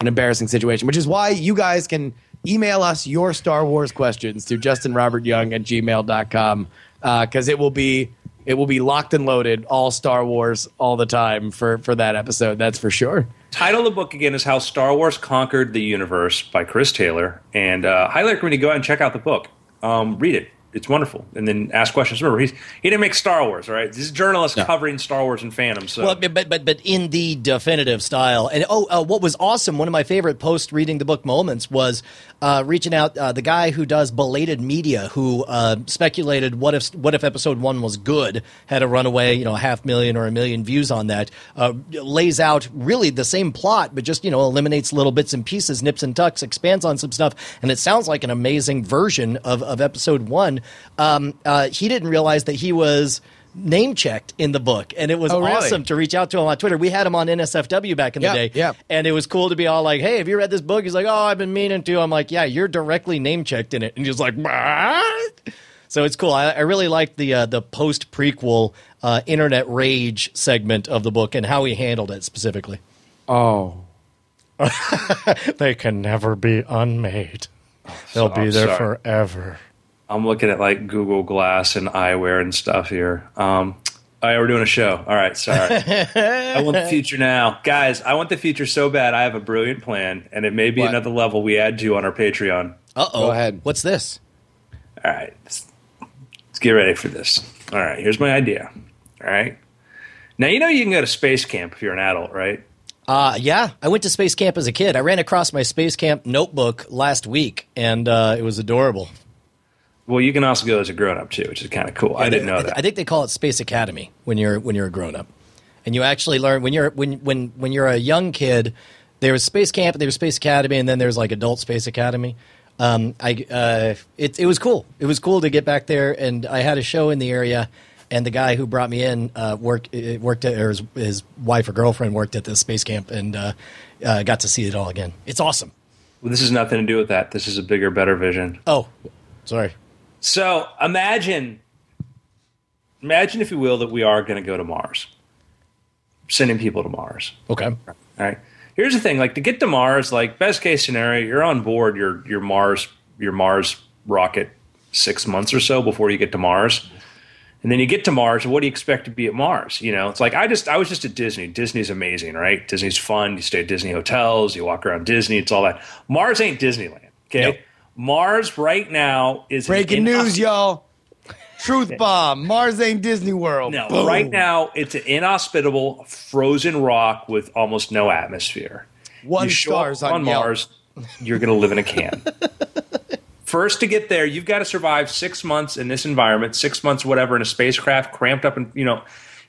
an embarrassing situation. Which is why you guys can email us your Star Wars questions to justinrobertyoung at gmail.com because it will be it will be locked and loaded, all Star Wars, all the time for for that episode. That's for sure. Title of the book again is How Star Wars Conquered the Universe by Chris Taylor, and uh, highly recommend you go out and check out the book. Um, read it; it's wonderful, and then ask questions. Remember, he's, he didn't make Star Wars, all right? This is a journalist covering Star Wars and fandom. So, Well, but but but in the definitive style. And oh, uh, what was awesome? One of my favorite post reading the book moments was uh, reaching out uh, the guy who does belated media, who uh, speculated what if what if episode one was good, had a runaway, you know, a half million or a million views on that. Uh, lays out really the same plot, but just you know eliminates little bits and pieces, nips and tucks, expands on some stuff, and it sounds like an amazing version of of episode one. Um, uh, he didn't realize that he was name checked in the book, and it was Oh, really? awesome to reach out to him on Twitter. We had him on NSFW back in Yeah, the day, yeah. and it was cool to be all like, "Hey, have you read this book?" He's like, "Oh, I've been meaning to." I'm like, "Yeah, you're directly name checked in it," and he's like, "What?" So it's cool. I, I really liked the uh, the post prequel uh, internet rage segment of the book and how he handled it specifically. Oh, They can never be unmade. They'll I'm sorry. forever. I'm looking at like Google Glass and eyewear and stuff here. Um, all right, we're doing a show. All right, sorry. I want the future now, guys. I want the future so bad. I have a brilliant plan, and it may be What? another level we add to on our Patreon. Uh oh. Go ahead. What's this? All right, let's, let's get ready for this. All right, here's my idea. All right, now you know you can go to space camp if you're an adult, right? Uh, yeah, I went to space camp as a kid. I ran across my space camp notebook last week, and uh, it was adorable. Well, you can also go as a grown up too, which is kind of cool. I didn't know I, that. I think they call it Space Academy when you're when you're a grown up, and you actually learn when you're when when when you're a young kid. There was Space Camp, there was Space Academy, and then there's like Adult Space Academy. Um, I uh, it it was cool. It was cool to get back there, and I had a show in the area. And the guy who brought me in uh, worked uh, worked at, or his, his wife or girlfriend worked at the space camp, and uh, uh, got to see it all again. It's awesome. well, this has nothing to do with that. This is a bigger, better vision. Oh, sorry. So imagine, imagine if you will, that we are going to go to Mars, sending people to Mars. Okay. All right. Here's the thing: like to get to Mars, like best case scenario, you're on board your your Mars your Mars rocket six months or so before you get to Mars. And then you get to Mars, and what do you expect to be at Mars? You know, it's like I just I was just at Disney. Disney's amazing, right? Disney's fun. You stay at Disney hotels, you walk around Disney, it's all that. Mars ain't Disneyland. Okay. Nope. Mars right now is breaking news, y'all! Truth bomb. Mars ain't Disney World. No, Boom. right now it's an inhospitable frozen rock with almost no atmosphere. One you stars on, on Mars, you're going to live in a can. First to get there, you've got to survive six months in this environment, six months, whatever, in a spacecraft, cramped up, and you know,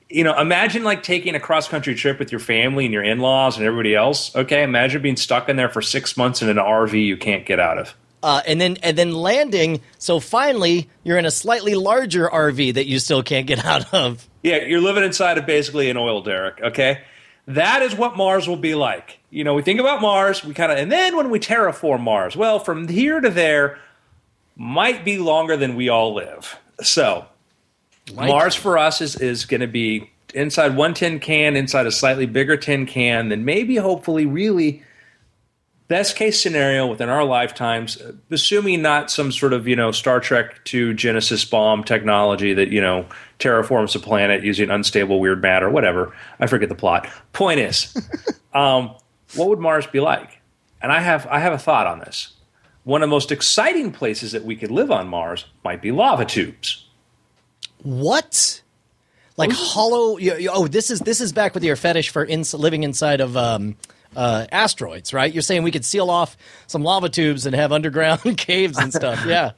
you know. Imagine like taking a cross country trip with your family and your in laws and everybody else. Okay, imagine being stuck in there for six months in an RV you can't get out of. Uh, and then and then landing. So finally, you're in a slightly larger RV that you still can't get out of. Yeah, you're living inside of basically an oil derrick, okay? That is what Mars will be like. You know, we think about Mars, we kind of, and then when we terraform Mars, well, from here to there might be longer than we all live. So, Mars for us is, is going to be inside one tin can, inside a slightly bigger tin can, then maybe, hopefully, really best case scenario within our lifetimes, assuming not some sort of you know Star Trek to Genesis bomb technology that you know terraforms the planet using unstable weird matter, whatever. I forget the plot. Point is, um, what would Mars be like? And I have I have a thought on this. One of the most exciting places that we could live on Mars might be lava tubes. What? Like hollow? You, you- oh, this is this is back with your fetish for ins- living inside of um, uh, asteroids, right? You're saying we could seal off some lava tubes and have underground caves and stuff. Yeah.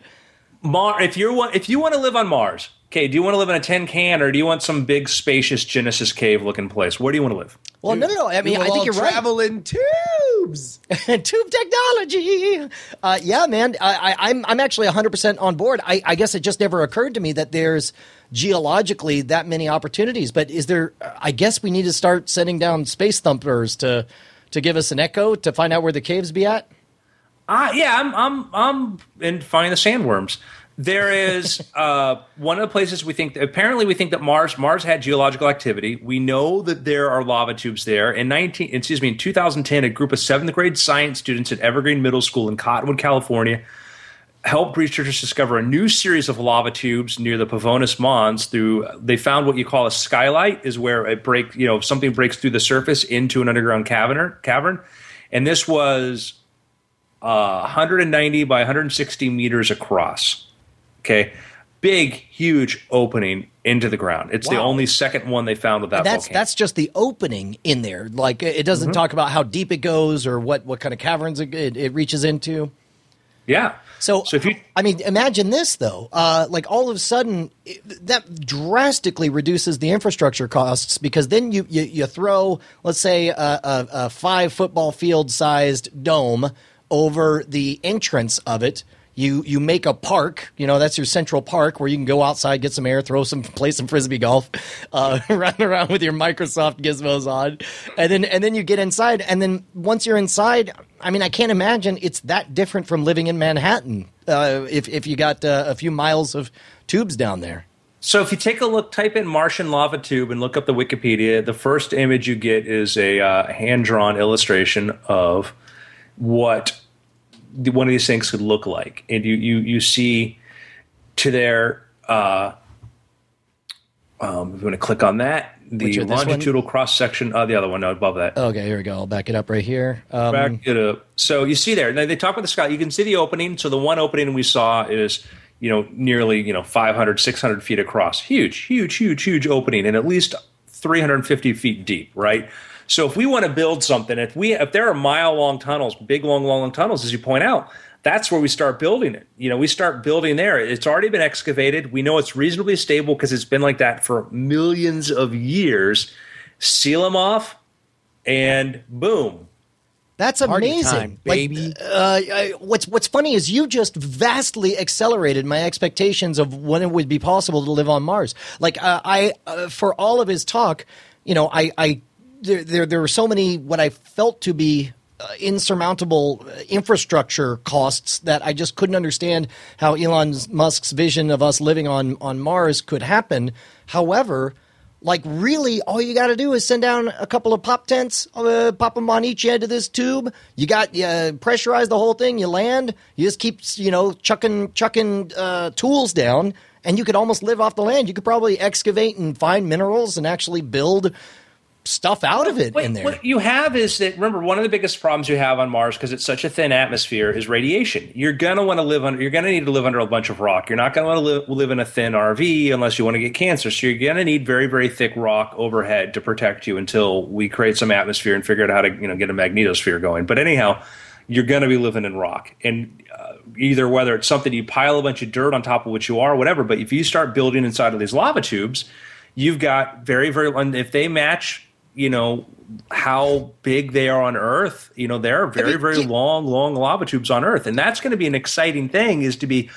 Mar, if you're one, if you want to live on Mars, okay, do you want to live in a tin can or do you want some big spacious Genesis cave looking place? Where do you want to live? Well, no, no, no. I mean, I think you're right. travel in tubes. tube technology. Uh, yeah, man, I, I, I'm I'm actually 100 percent on board. I, I guess it just never occurred to me that there's geologically that many opportunities. But is there? I guess we need to start sending down space thumpers to to give us an echo to find out where the caves be at. Ah, yeah, I'm I'm I'm in finding the sandworms. There is uh, one of the places we think. that, Apparently, we think that Mars Mars had geological activity. We know that there are lava tubes there. In nineteen, excuse me, in 2010, a group of seventh grade science students at Evergreen Middle School in Cottonwood, California, helped researchers discover a new series of lava tubes near the Pavonis Mons. Through they found what you call a skylight, is where it break you know something breaks through the surface into an underground cavern. Cavern, and this was uh, 190 by 160 meters across. Okay, big, huge opening into the ground. It's the only second one they found with that. that's volcano. that's just the opening in there. Like it doesn't Mm-hmm. talk about how deep it goes or what what kind of caverns it, it reaches into. yeah. So, So if you I mean, imagine this though. Uh, like all of a sudden, it, that drastically reduces the infrastructure costs because then you you, you throw, let's say, a, a, a five football field sized dome over the entrance of it. You you make a park. You know that's your central park where you can go outside, get some air, throw some, play some frisbee golf, uh, run around with your Microsoft gizmos on, and then and then you get inside. And then once you're inside, I mean, I can't imagine it's that different from living in Manhattan. Uh, if if you got uh, a few miles of tubes down there. So if you take a look, type in Martian lava tube and look up the Wikipedia, the first image you get is a uh, hand drawn illustration of what one of these things could look like, and you you you see to their. Uh, um, if you want to click on that, the Which are this one? longitudinal cross section. Uh, the other one, no, above that. Okay, here we go. I'll back it up right here. Um, Back it up. So you see there, now they talk about the sky. You can see the opening. So the one opening we saw is, you know, nearly, you know, 500, 600 feet across. Huge, huge, huge, huge opening and at least 350 feet deep, right? So if we want to build something, if we if there are mile long tunnels, big long, long, long tunnels, as you point out, that's where we start building it. You know, we start building there. It's already been excavated. We know it's reasonably stable because it's been like that for millions of years. Seal them off, and boom, That's amazing, time, Like, baby. uh, I, what's What's funny is you just vastly accelerated my expectations of when it would be possible to live on Mars. Like uh, I, uh, for all of his talk, you know, I, I there, there, there were so many what I felt to be. Uh, insurmountable uh, infrastructure costs that I just couldn't understand how Elon Musk's vision of us living on on Mars could happen. However, like really, all you got to do is send down a couple of pop tents, uh, pop them on each end of this tube. You got uh, pressurize the whole thing. You land. You just keep you know chucking chucking uh, tools down, and you could almost live off the land. You could probably excavate and find minerals and actually build stuff out of it What, in there. what you have is that remember one of the biggest problems you have on Mars because it's such a thin atmosphere is radiation. You're gonna want to live under. You're gonna need to live under a bunch of rock. You're not gonna want to live, live in a thin RV unless you want to get cancer. So you're gonna need very very thick rock overhead to protect you until we create some atmosphere and figure out how to you know get a magnetosphere going. But anyhow. You're going to be living in rock, and uh, either whether it's something you pile a bunch of dirt on top of what you are, whatever. But if you start building inside of these lava tubes, you've got very very. And if they match you know how big they are on Earth. You know, there are very, very long, long lava tubes on Earth, and that's going to be an exciting thing. Is to be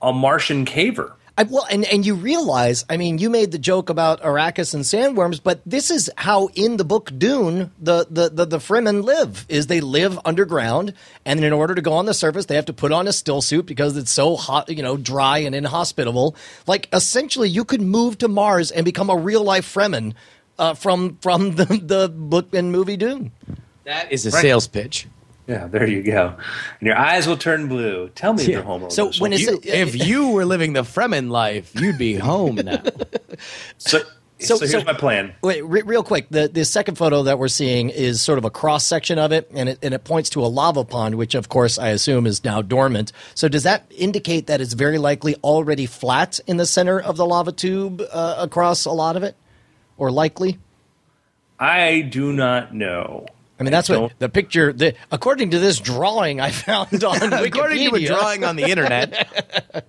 a Martian caver. I, well, and, and you realize, I mean, you made the joke about Arrakis and sandworms, but this is how in the book Dune the the the, the Fremen live. Is they live underground, and in order to go on the surface, they have to put on a still suit because it's so hot, you know, dry and inhospitable. Like essentially, you could move to Mars and become a real life Fremen uh, from from the the book and movie Dune. That is a Right. sales pitch. Yeah, there you go. And your eyes will turn blue. Tell me Yeah. your home. So when it's You- if you were living the Fremen life, you'd be home now. so, So- so, here's so- my plan. Wait, re- real quick. The the second photo that we're seeing is sort of a cross section of it, and it and it points to a lava pond, which of course I assume is now dormant. So does that indicate that it's very likely already flat in the center of the lava tube uh, across a lot of it, or likely? I do not know. I mean, that's don't- what the picture. The, according to this drawing I found on Wikipedia, According to a drawing on the internet,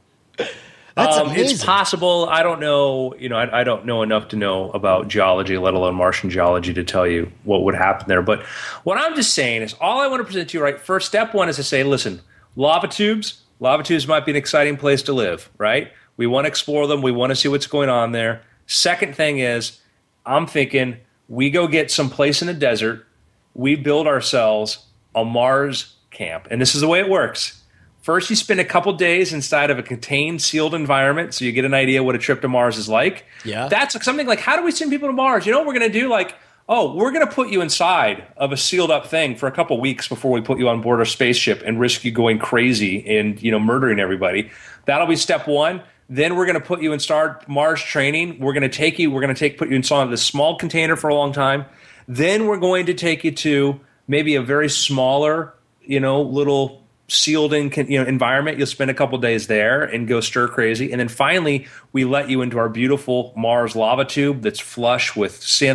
that's Um, amazing. it's possible. I don't know. You know, I, I don't know enough to know about geology, let alone Martian geology, to tell you what would happen there. But what I'm just saying is, all I want to present to you, right? First step one is to say, listen, lava tubes. Lava tubes might be an exciting place to live, right? We want to explore them. We want to see what's going on there. Second thing is, I'm thinking we go get some place in the desert. We build ourselves a Mars camp, and this is the way it works. First, you spend a couple days inside of a contained, sealed environment, so you get an idea what a trip to Mars is like. Yeah. that's something like how do we send people to Mars? You know what we're going to do? Like, oh, we're going to put you inside of a sealed up thing for a couple weeks before we put you on board a spaceship and risk you going crazy and you know murdering everybody. That'll be step one. Then we're going to put you in start Mars training. We're going to take you. We're going to take put you inside this small container for a long time. Then we're going to take you to maybe a very smaller, you know, little sealed in you know environment. You'll spend a couple days there and go stir crazy, and then finally we let you into our beautiful Mars lava tube that's flush with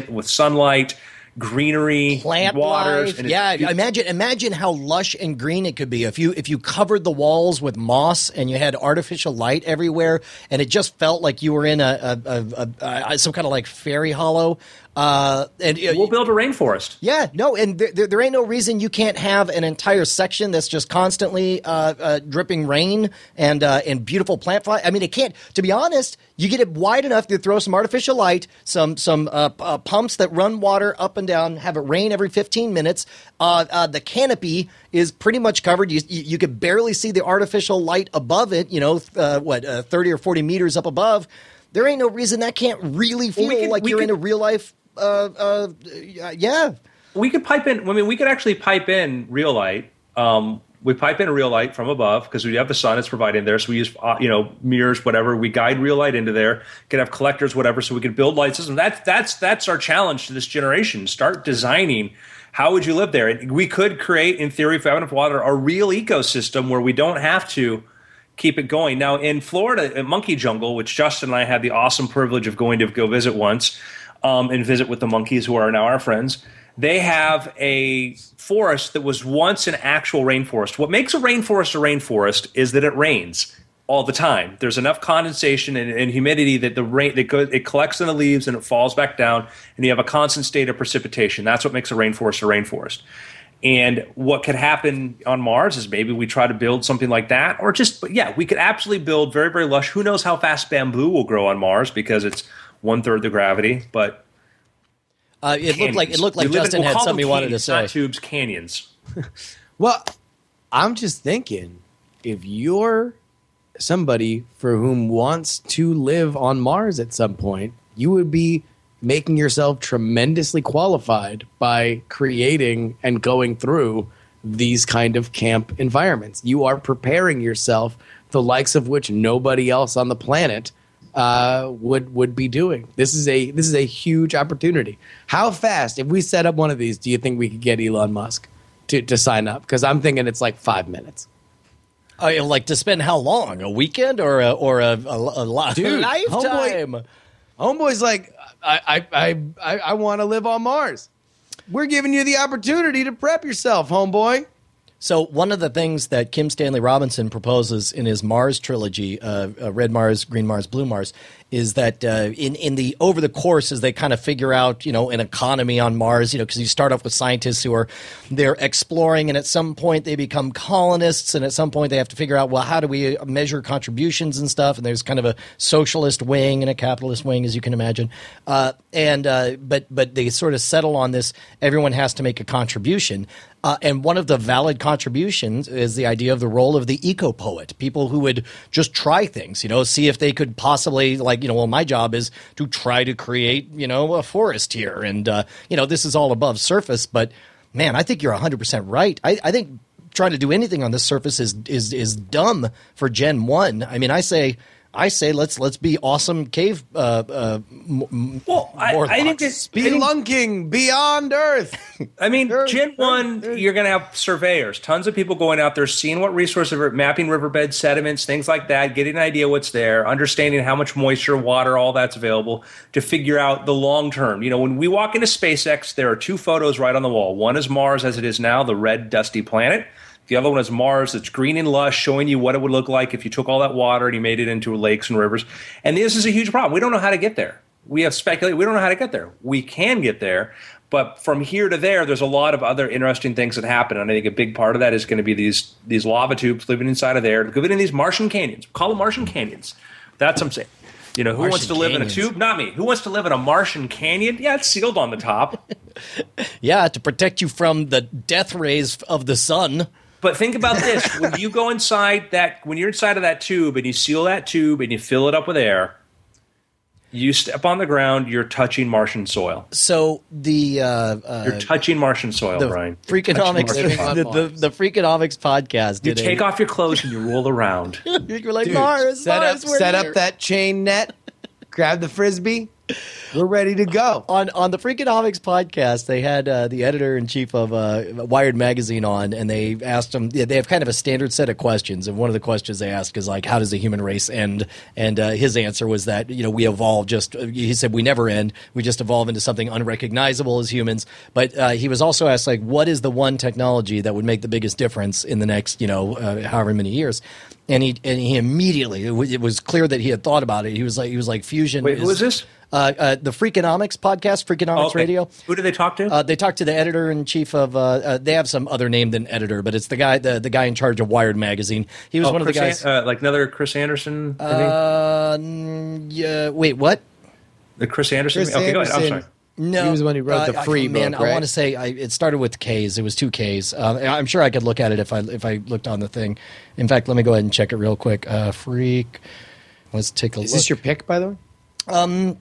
with sunlight, greenery, plant waters. Yeah, it's- imagine imagine how lush and green it could be if you if you covered the walls with moss and you had artificial light everywhere, and it just felt like you were in a, a, a, a, a some kind of like fairy hollow. Uh, and uh, we'll build a rainforest. yeah, no, and there, there, there ain't no reason you can't have an entire section that's just constantly uh, uh, dripping rain and uh, and beautiful plant fly. I mean, it can't. To be honest, you get it wide enough to throw some artificial light, some some uh, uh, pumps that run water up and down, have it rain every fifteen minutes. Uh, uh, the canopy is pretty much covered. You, you could barely see the artificial light above it. You know, uh, what uh, thirty or forty meters up above. There ain't no reason that can't really feel we could- like you're in a real life. Uh, uh, yeah. we could pipe in. I mean, we could actually pipe in real light. Um, we pipe in real light from above because we have the sun it's providing there. So we use uh, you know mirrors, whatever. We guide real light into there. Could have collectors, whatever. So we could build light systems. That's that's that's our challenge to this generation. Start designing. How would you live there? And we could create, in theory, if we have enough water, a real ecosystem where we don't have to keep it going. Now in Florida, at Monkey Jungle, which Justin and I had the awesome privilege of going to go visit once, um, and visit with the monkeys who are now our friends. They have a forest that was once an actual rainforest. What makes a rainforest a rainforest is that it rains all the time. There's enough condensation and, and humidity that the rain that goes, it collects in the leaves and it falls back down, and you have a constant state of precipitation. That's what makes a rainforest a rainforest. And what could happen on Mars is maybe we try to build something like that, or just, yeah, we could absolutely build very, very lush. Who knows how fast bamboo will grow on Mars because it's one third the gravity, but Uh, it looked like it looked like We live in- Justin we'll had call them something he wanted to say. Not tubes, canyons. Well, I'm just thinking if you're somebody for whom wants to live on Mars at some point, you would be making yourself tremendously qualified by creating and going through these kind of camp environments. You are preparing yourself, the likes of which nobody else on the planet uh, would would be doing. This is a this is a huge opportunity. How fast, if we set up one of these, do you think we could get Elon Musk to, to sign up? Because I'm thinking it's like five minutes. Uh, like to spend how long? A weekend or a, or a, a, a, Dude, lifetime? Homeboy's like, I I I I, I want to live on Mars. We're giving you the opportunity to prep yourself, homeboy. So one of the things that Kim Stanley Robinson proposes in his Mars trilogy, uh, uh, Red Mars, Green Mars, Blue Mars, is that uh, in in the over the course as they kind of figure out you know an economy on Mars, you know, because you start off with scientists who are they're exploring, and at some point they become colonists, and at some point they have to figure out well how do we measure contributions and stuff, and there's kind of a socialist wing and a capitalist wing, as you can imagine, uh, and uh, but but they sort of settle on this: everyone has to make a contribution. Uh, and one of the valid contributions is the idea of the role of the eco poet, people who would just try things, you know, see if they could possibly, like, you know, well, my job is to try to create, you know, a forest here. And, uh, you know, this is all above surface, but man, I think you're 100% right. I, I think trying to do anything on this surface is, is, is dumb for Gen 1. I mean, I say. I say let's let's be awesome cave. Uh, uh, m- Well, I, Morlocks. I think this. I think- Spelunking beyond Earth. I mean, There- Gen there- One, there- you're going to have surveyors, tons of people going out there, seeing what resources, are mapping riverbed sediments, things like that, getting an idea what's there, understanding how much moisture, water, all that's available to figure out the long term. You know, when we walk into SpaceX, there are two photos right on the wall. One is Mars as it is now, the red, dusty planet. The other one is Mars It's green and lush, showing you what it would look like if you took all that water and you made it into lakes and rivers. And this is a huge problem. We don't know how to get there. We have speculated. We don't know how to get there. We can get there, but from here to there, there's a lot of other interesting things that happen. And I think a big part of that is going to be these these lava tubes living inside of there, living in these Martian canyons. Call them Martian canyons. That's what I'm saying. You know, who wants Martian to live canyons. in a tube? Not me. Who wants to live in a Martian canyon? Yeah, it's sealed on the top. yeah, to protect you from the death rays of the sun. But think about this: when you go inside that, when you're inside of that tube and you seal that tube and you fill it up with air, You step on the ground, you're touching Martian soil. So the uh, uh, You're touching Martian soil, the Brian. Freakonomics, Touching the, the, the Freakonomics podcast. You take a, off your clothes and you roll around. You're like Dude, Mars, set Mars, up set here." up that chain net, grab the frisbee. We're ready to go. on on the Freakonomics podcast, they had uh, the editor in chief of uh, Wired magazine on, and they asked him. They have kind of a standard set of questions, and one of the questions they ask is like, "How does the human race end?" And uh, his answer was that you know we evolve. Just he said we never end. We just evolve into something unrecognizable as humans. But uh, he was also asked like, "What is the one technology that would make the biggest difference in the next you know uh, however many years?" And he and he immediately it was, it was clear that he had thought about it. He was like he was like fusion. Wait, who is this? Uh, uh, the Freakonomics podcast, Freakonomics Oh, Okay. Radio. Who do they talk to? Uh, they talked to the editor in chief of. Uh, uh, they have some other name than editor, but it's the guy, the, the guy in charge of Wired magazine. He was Oh, one of the guys. An- uh, like another Chris Anderson. I think? uh, yeah, wait, what? the Chris Anderson. Chris okay, go ahead. I'm sorry. No, He was the one who wrote the uh, I- free man, book, I want to say I, it started with K's. It was two K's. Uh, I'm sure I could look at it if I if I looked on the thing. In fact, let me go ahead and check it real quick. Uh, freak. Let's take a Is look. this your pick, by the way?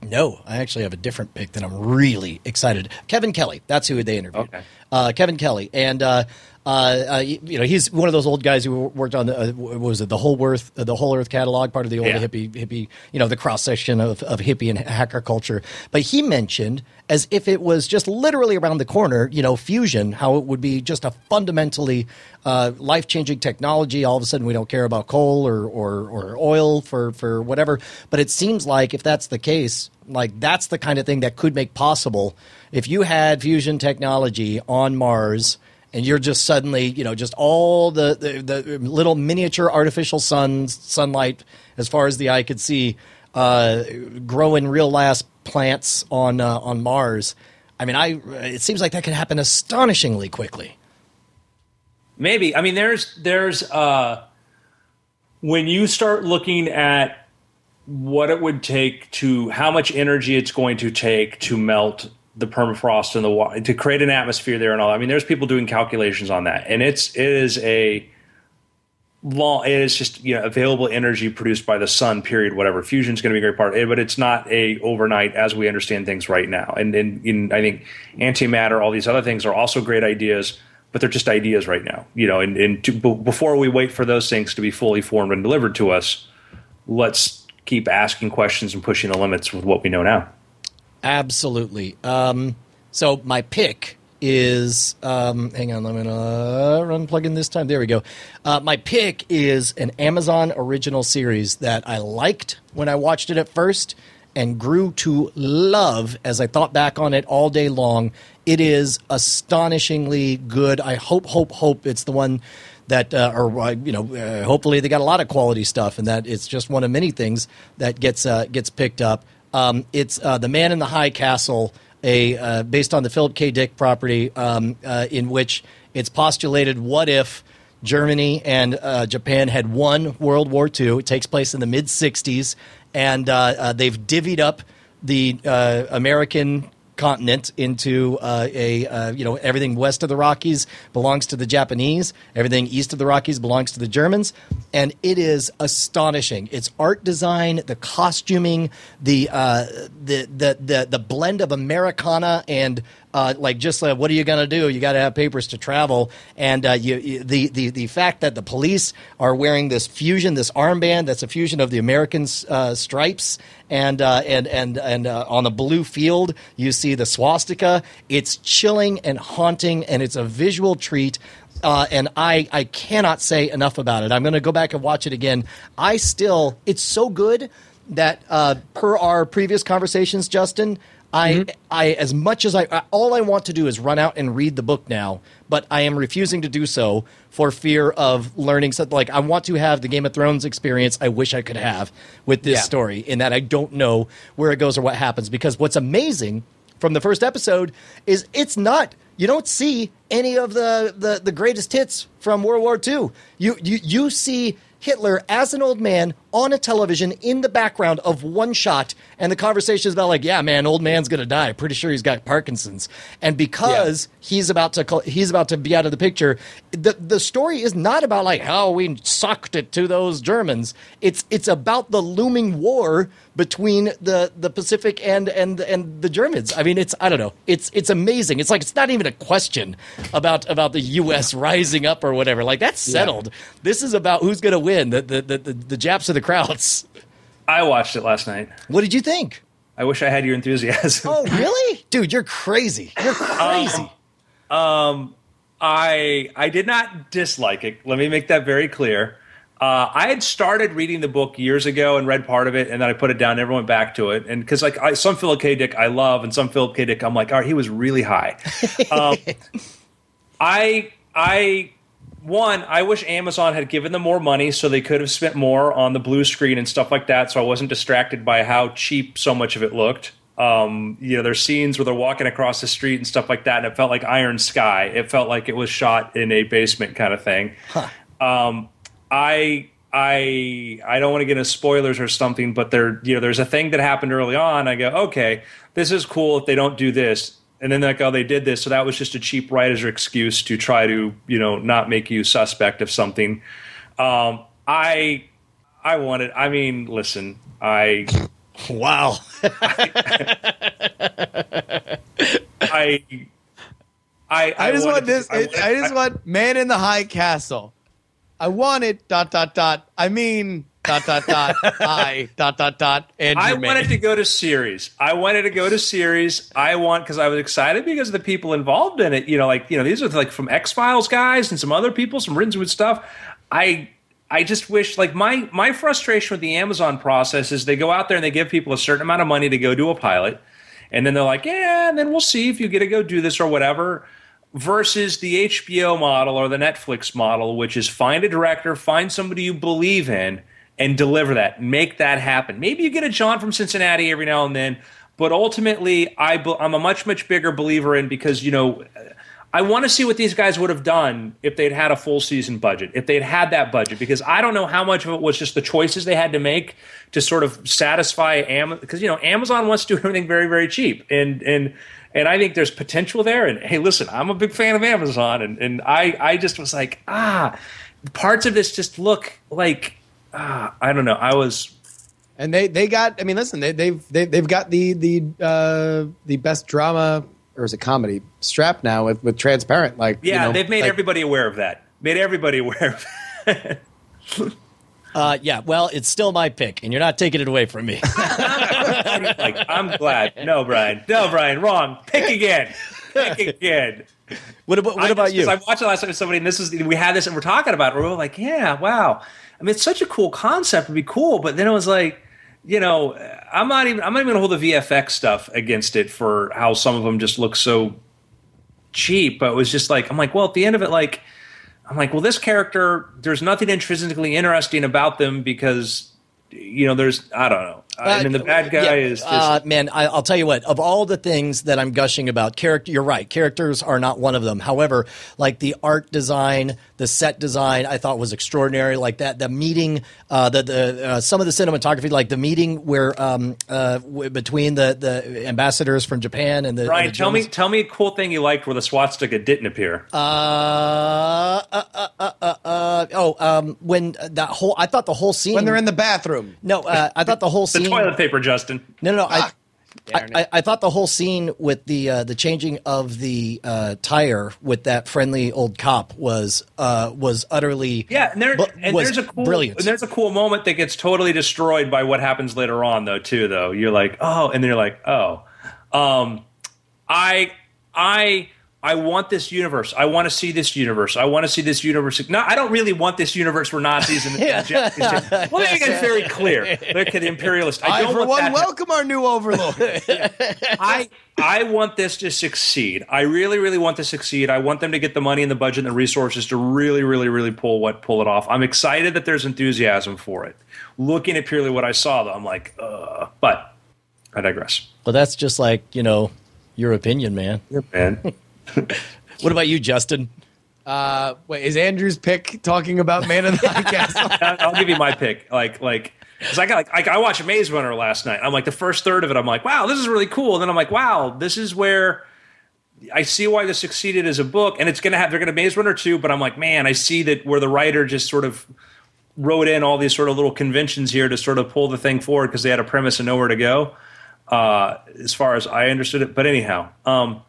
No, I actually have a different pick that I'm really excited. Kevin Kelly, that's who they interviewed. Okay. Uh, Kevin Kelly, and uh, uh, uh, you know he's one of those old guys who worked on the uh, what was it the whole Earth the whole Earth catalog, part of the old Yeah. hippie hippie you know the cross section of, of hippie and hacker culture. But he mentioned as if it was just literally around the corner, you know, fusion, how it would be just a fundamentally uh, life changing technology. All of a sudden, we don't care about coal or, or or oil for for whatever. But it seems like if that's the case, like that's the kind of thing that could make possible if you had fusion technology on Mars and you're just suddenly, you know, just all the, the, the little miniature artificial suns, sunlight as far as the eye could see, uh, growing real last plants on uh, on Mars. I mean, I it seems like that could happen astonishingly quickly. Maybe. I mean, there's there's uh, when you start looking at what it would take to how much energy it's going to take to melt the permafrost and the water to create an atmosphere there and all. I mean, there's people doing calculations on that, and it's it is a long. It is just you know available energy produced by the sun. Period. Whatever fusion is going to be a great part, it, but it's not a overnight as we understand things right now. And and, and I think antimatter, all these other things are also great ideas but they're just ideas right now. You know, and, and to, b- before we wait for those things to be fully formed and delivered to us, let's keep asking questions and pushing the limits with what we know now. Absolutely. Um, so my pick is um, hang on, let me uh, run plug in this time. There we go. Uh, my pick is an Amazon original series that I liked when I watched it at first and grew to love as I thought back on it all day long. It is astonishingly good. I hope, hope, hope it's the one that, uh, or uh, you know, uh, hopefully they got a lot of quality stuff, and that it's just one of many things that gets uh, gets picked up. Um, it's uh, the Man in the High Castle, a uh, based on the Philip K. Dick property, um, uh, in which it's postulated what if Germany and uh, Japan had won World War II. It takes place in the mid '60s, and uh, uh, they've divvied up the American continent into uh, a uh, you know everything west of the Rockies belongs to the Japanese, everything east of the Rockies belongs to the Germans, and it is astonishing. Its art design, the costuming, the uh, the, the the the blend of Americana and uh, like just uh, what are you going to do? You got to have papers to travel, and uh, you, you, the the the fact that the police are wearing this fusion, this armband that's a fusion of the American uh, stripes, and uh, and and and uh, on the blue field you see the swastika. It's chilling and haunting, and it's a visual treat. Uh, and I, I cannot say enough about it. I'm going to go back and watch it again. I still, it's so good that uh, per our previous conversations, Justin, I, mm-hmm. I as much as I, all I want to do is run out and read the book now, but I am refusing to do so for fear of learning something. Like I want to have the Game of Thrones experience. I wish I could have with this Yeah. story, in that I don't know where it goes or what happens. Because what's amazing from the first episode is it's not you don't see any of the, the, the greatest hits from World War II. You, you you see Hitler as an old man on a television in the background of one shot, and the conversation is about like, yeah, man, old man's gonna die. Pretty sure he's got Parkinson's, and because he's about to call, he's about to be out of the picture, the the story is not about like how we sucked it to those Germans. It's it's about the looming war between the the Pacific and and and the Germans. I mean, it's I don't know. It's it's amazing. It's like it's not even a question about about the U.S. rising up or whatever. Like that's settled. This is about who's going to win. The the, the the the Japs or the Krauts. I watched it last night. What did you think? I wish I had your enthusiasm. Oh, really, dude? You're crazy. You're crazy. I I did not dislike it. Let me make that very clear. Uh, I had started reading the book years ago and read part of it, and then I put it down. Never went back to it, and because like I, some Philip K. Dick I love, and some Philip K. Dick I'm like, all right, he was really high. Um, I I one I wish Amazon had given them more money so they could have spent more on the blue screen and stuff like that, so I wasn't distracted by how cheap so much of it looked. Um, you know, there's scenes where they're walking across the street and stuff like that, and it felt like Iron Sky. It felt like it was shot in a basement kind of thing. Um, I I I don't want to get into spoilers or something, but there you know there's a thing that happened early on. I go, okay, this is cool if they don't do this, and then like oh they did this, so that was just a cheap writer's excuse to try to you know not make you suspect of something. Um, I I wanted. I mean, listen, I wow. I. I, I just wanted want this. I it- I, wanted- just want man in the high castle. I want it. Dot dot dot. I mean dot dot dot. I dot dot dot. Andrew I wanted to go to series. I wanted to go to series. I want because I was excited because of the people involved in it. You know, like you know, these are like from X Files guys and some other people, some Rinswood stuff. I I just wish like my my frustration with the Amazon process is they go out there and they give people a certain amount of money to go do a pilot, and then they're like, yeah, and then we'll see if you get to go do this or whatever. Versus the HBO model or the Netflix model, which is find a director, find somebody you believe in, and deliver that, make that happen. Maybe you get a John from Cincinnati every now and then, but ultimately, I I'm a much much bigger believer in because you know. I want to see what these guys would have done if they'd had a full season budget, if they'd had that budget, because I don't know how much of it was just the choices they had to make to sort of satisfy Amazon. Because you know Amazon wants to do everything very, very cheap, and and and I think there's potential there. And hey, listen, I'm a big fan of Amazon, and and I I just was like, ah, parts of this just look like ah, I don't know. I was and they they got. I mean, listen, they, they've they, they've got the the uh, the best drama or is it comedy strap now with with transparent. Like you yeah, know, they've made like- everybody aware of that. Made everybody aware of that. Uh, yeah. Well, it's still my pick, and you're not taking it away from me. like, I'm glad. No, Brian. No, Brian. Wrong. Pick again. Pick again. what about what I about just- you? 'cause I watched it last time with somebody, and this is we had this, and we're talking about it. We're like, yeah, wow. I mean, it's such a cool concept. It'd be cool, but then it was like, you know, I'm not even. I'm not even gonna hold the VFX stuff against it for how some of them just look so cheap. But it was just like, I'm like, well, at the end of it, like, I'm like, well, this character, there's nothing intrinsically interesting about them because, you know, there's, I don't know. I mean, the bad guy yeah, is just. uh, man. I, I'll tell you what. Of all the things that I'm gushing about, character. You're right. Characters are not one of them. However, like the art design, the set design, I thought was extraordinary. Like that, the meeting, uh, the the uh, some of the cinematography, like the meeting where um, uh, w- between the the ambassadors from Japan and the Brian, and the tell me, tell me a cool thing you liked where the swastika didn't appear. Uh, uh, uh, uh, uh, uh, oh, um, when that whole, I thought the whole scene. when they're in the bathroom. no, uh, I thought the whole the scene. toilet paper, Justin. No, no, no. I, I. I, I thought the whole scene with the uh, the changing of the uh, tire with that friendly old cop was uh, was utterly Yeah, and, there, bu- and was there's a cool, brilliant. And there's a cool moment that gets totally destroyed by what happens later on, though. Too, though you're like, oh, and then you're like, oh, um, I, I, I want this universe. I want to see this universe. I want to see this universe. No, I don't really want this universe where Nazis and, and Japanese. Well, let me get very clear. Look at the imperialist. I I, don't for want one, that. welcome our new overlord. I I want this to succeed. I really, really want to succeed. I want them to get the money and the budget and the resources to really, really, really pull what pull it off. I'm excited that there's enthusiasm for it. Looking at purely what I saw, though, I'm like, uh, but I digress. but that's just like you know your opinion, man. Your man, What about you, Justin? uh, wait, is Andrew's pick talking about Man in the High Castle? I'll give you my pick. Like, like Because I got like, like I watched Maze Runner last night. I'm like the first third of it. I'm like, wow, this is really cool. And then I'm like, wow, this is where I see why this succeeded as a book, and it's gonna have they're gonna Maze Runner too. But I'm like, man, I see that where the writer just sort of wrote in all these sort of little conventions here to sort of pull the thing forward because they had a premise and nowhere to go. Uh, as far as I understood it, but anyhow, um,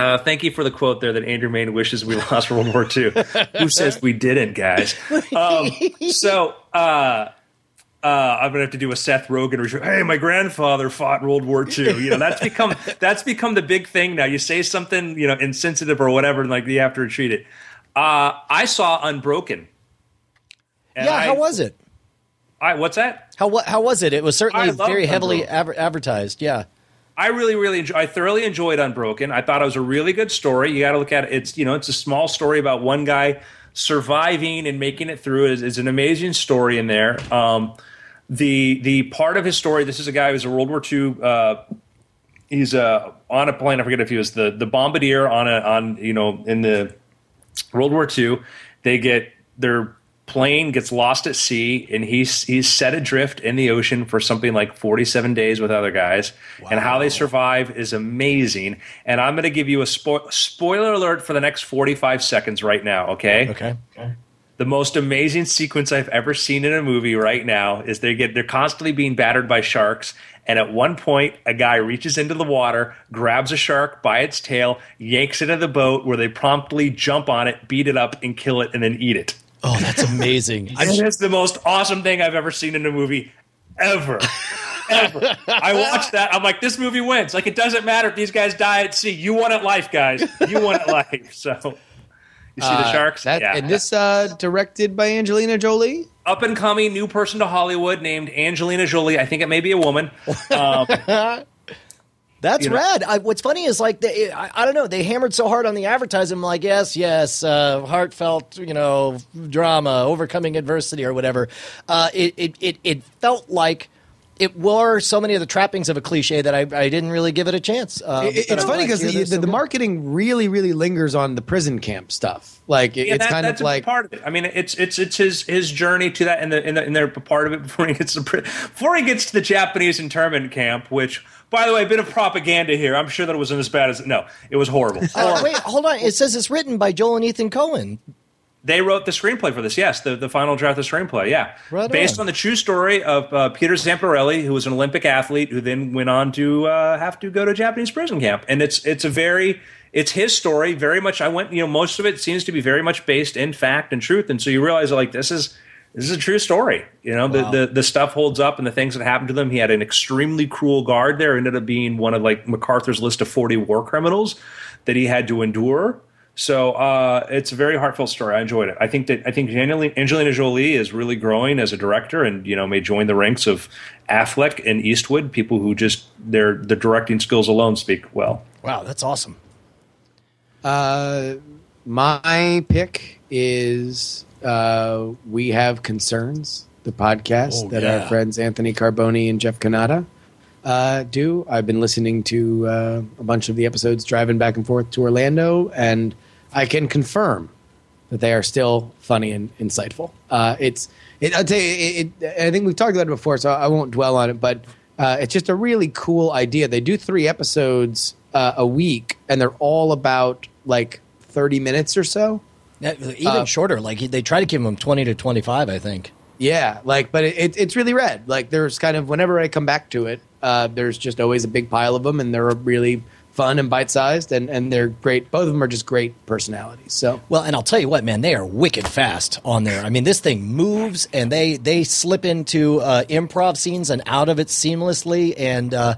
uh, thank you for the quote there that Andrew Mayne wishes we lost World War II. Who says we didn't, guys? Um, so uh, uh, I'm gonna have to do a Seth Rogen. Hey, my grandfather fought World War II. You know, that's become that's become the big thing now. You say something, you know, insensitive or whatever, and like you have to retreat it. Uh, I saw Unbroken. Yeah, I- how was it? I, what's that? How how was it? It was certainly very heavily adver- advertised. Yeah. I really, really, enjoy, I thoroughly enjoyed Unbroken. I thought it was a really good story. You got to look at it. It's you know, it's a small story about one guy surviving and making it through. It's, it's an amazing story in there. Um, the the part of his story. This is a guy who's a World War II. Uh, he's uh, on a plane. I forget if he was the the bombardier on a on you know in the World War II. They get their plane gets lost at sea, and he's he's set adrift in the ocean for something like forty seven days with other guys. And how they survive is amazing. And I'm going to give you a spo- spoiler alert for the next forty five seconds right now. Okay. Okay. The most amazing sequence I've ever seen in a movie right now is they get they're constantly being battered by sharks. And at one point, a guy reaches into the water, grabs a shark by its tail, yanks it out of the boat, where they promptly jump on it, beat it up, and kill it, and then eat it. Oh, that's amazing. I, It is the most awesome thing I've ever seen in a movie ever. ever. I watched that. I'm like, this movie wins. Like, it doesn't matter if these guys die at sea. You want it life, guys. You want it life. So, you see the Uh, sharks? That, yeah. And this uh, directed by Angelina Jolie. up and coming new person to Hollywood named Angelina Jolie. I think it may be a woman. Um, that's you know- rad. I, what's funny is like they, I, I don't know. They hammered so hard on the advertising. I'm like, yes, yes, uh, heartfelt, you know, drama, overcoming adversity or whatever. Uh, it, it, it, it felt like it wore so many of the trappings of a cliche that I, I didn't really give it a chance. Um, It- it's funny because to hear the, the, so the marketing really, really lingers on the prison camp stuff. Like it- yeah, it's that- kind that's of a like part of it. I mean, it's it's it's his his journey to that, and the and, the, and they're part of it before he gets to before he gets to the Japanese internment camp. Which, by the way, a bit of propaganda here. I'm sure that it wasn't as bad as no, it was horrible. Uh, wait, hold on. It says it's written by Joel and Ethan Coen. They wrote the screenplay for this. Yes, the, the final draft of the screenplay. Yeah, Right based on. on the true story of uh, Peter Zamparelli, who was an Olympic athlete who then went on to uh, have to go to Japanese prison camp. And it's it's a very it's his story. Very much. I went. You know, most of it seems to be very much based in fact and truth. And so you realize like this is. This is a true story. You know, Wow. the, the the stuff holds up and the things that happened to them. He had an extremely cruel guard there, ended up being one of like MacArthur's list of 40 war criminals that he had to endure. So uh, it's a very heartfelt story. I enjoyed it. I think that I think Angelina, Angelina Jolie is really growing as a director, and you know may join the ranks of Affleck and Eastwood, people who just their the directing skills alone speak well. Wow, that's awesome. Uh, my pick is uh, we have concerns. The podcast Oh, that yeah. our friends Anthony Carboni and Jeff Cannata uh, do. I've been listening to uh, a bunch of the episodes driving back and forth to Orlando, and I can confirm that they are still funny and insightful. Uh, it's, it, I'll tell you, it, it, I think we've talked about it before, so I won't dwell on it, but uh, it's just a really cool idea. They do three episodes uh, a week, and they're all about like 30 minutes or so. Even Uh, shorter. Like they try to give them twenty to twenty-five. I think. Yeah, like, but it, it, it's really rad. Like, there's kind of whenever I come back to it, uh, there's just always a big pile of them, and they're really fun and bite sized, and and they're great. Both of them are just great personalities. So Well, and I'll tell you what, man, they are wicked fast on there. I mean, this thing moves, and they they slip into uh, improv scenes and out of it seamlessly, and. Uh,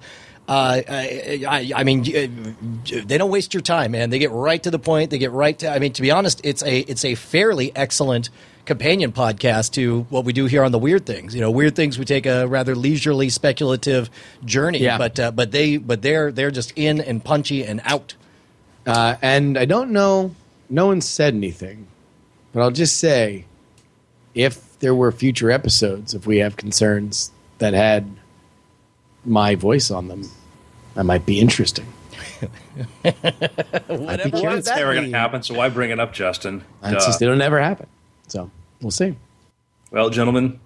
uh, I, I, I mean, uh, they don't waste your time, man. They get right to the point. They get right to. I mean, to be honest, it's a it's a fairly excellent companion podcast to what we do here on the Weird Things. You know, Weird Things we take a rather leisurely, speculative journey, Yeah. but uh, but they but they're they're just in and punchy and out. Uh, and I don't know, no one said anything, but I'll just say if there were future episodes, if we have concerns that had my voice on them, that might be interesting. Whatever Well, would it's that never going to happen. So why bring it up, Justin? It's Duh. just, it'll never happen. So we'll see. Well, gentlemen,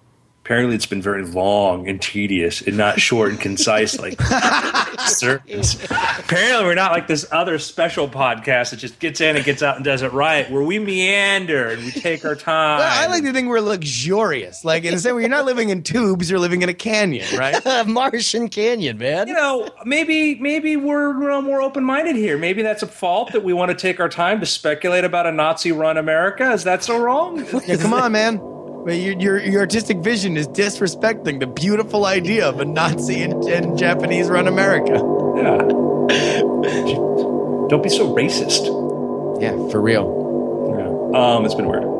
Apparently, it's been very long and tedious and not short and concise like certain. Apparently, we're not like this other special podcast that just gets in and gets out and does it right, where we meander and we take our time. Well, I like to think we're luxurious. Like in the same way, you're not living in tubes, you're living in a canyon, right? Martian Canyon, man. you know, maybe maybe we're you know, more open minded here. Maybe that's a fault that we want to take our time to speculate about a Nazi run America. Is that so wrong? Yeah, come on, man. But your, your your artistic vision is disrespecting the beautiful idea of a Nazi and, and Japanese run America. Yeah. Don't be so racist. Yeah, for real. Yeah. Um, it's been weird.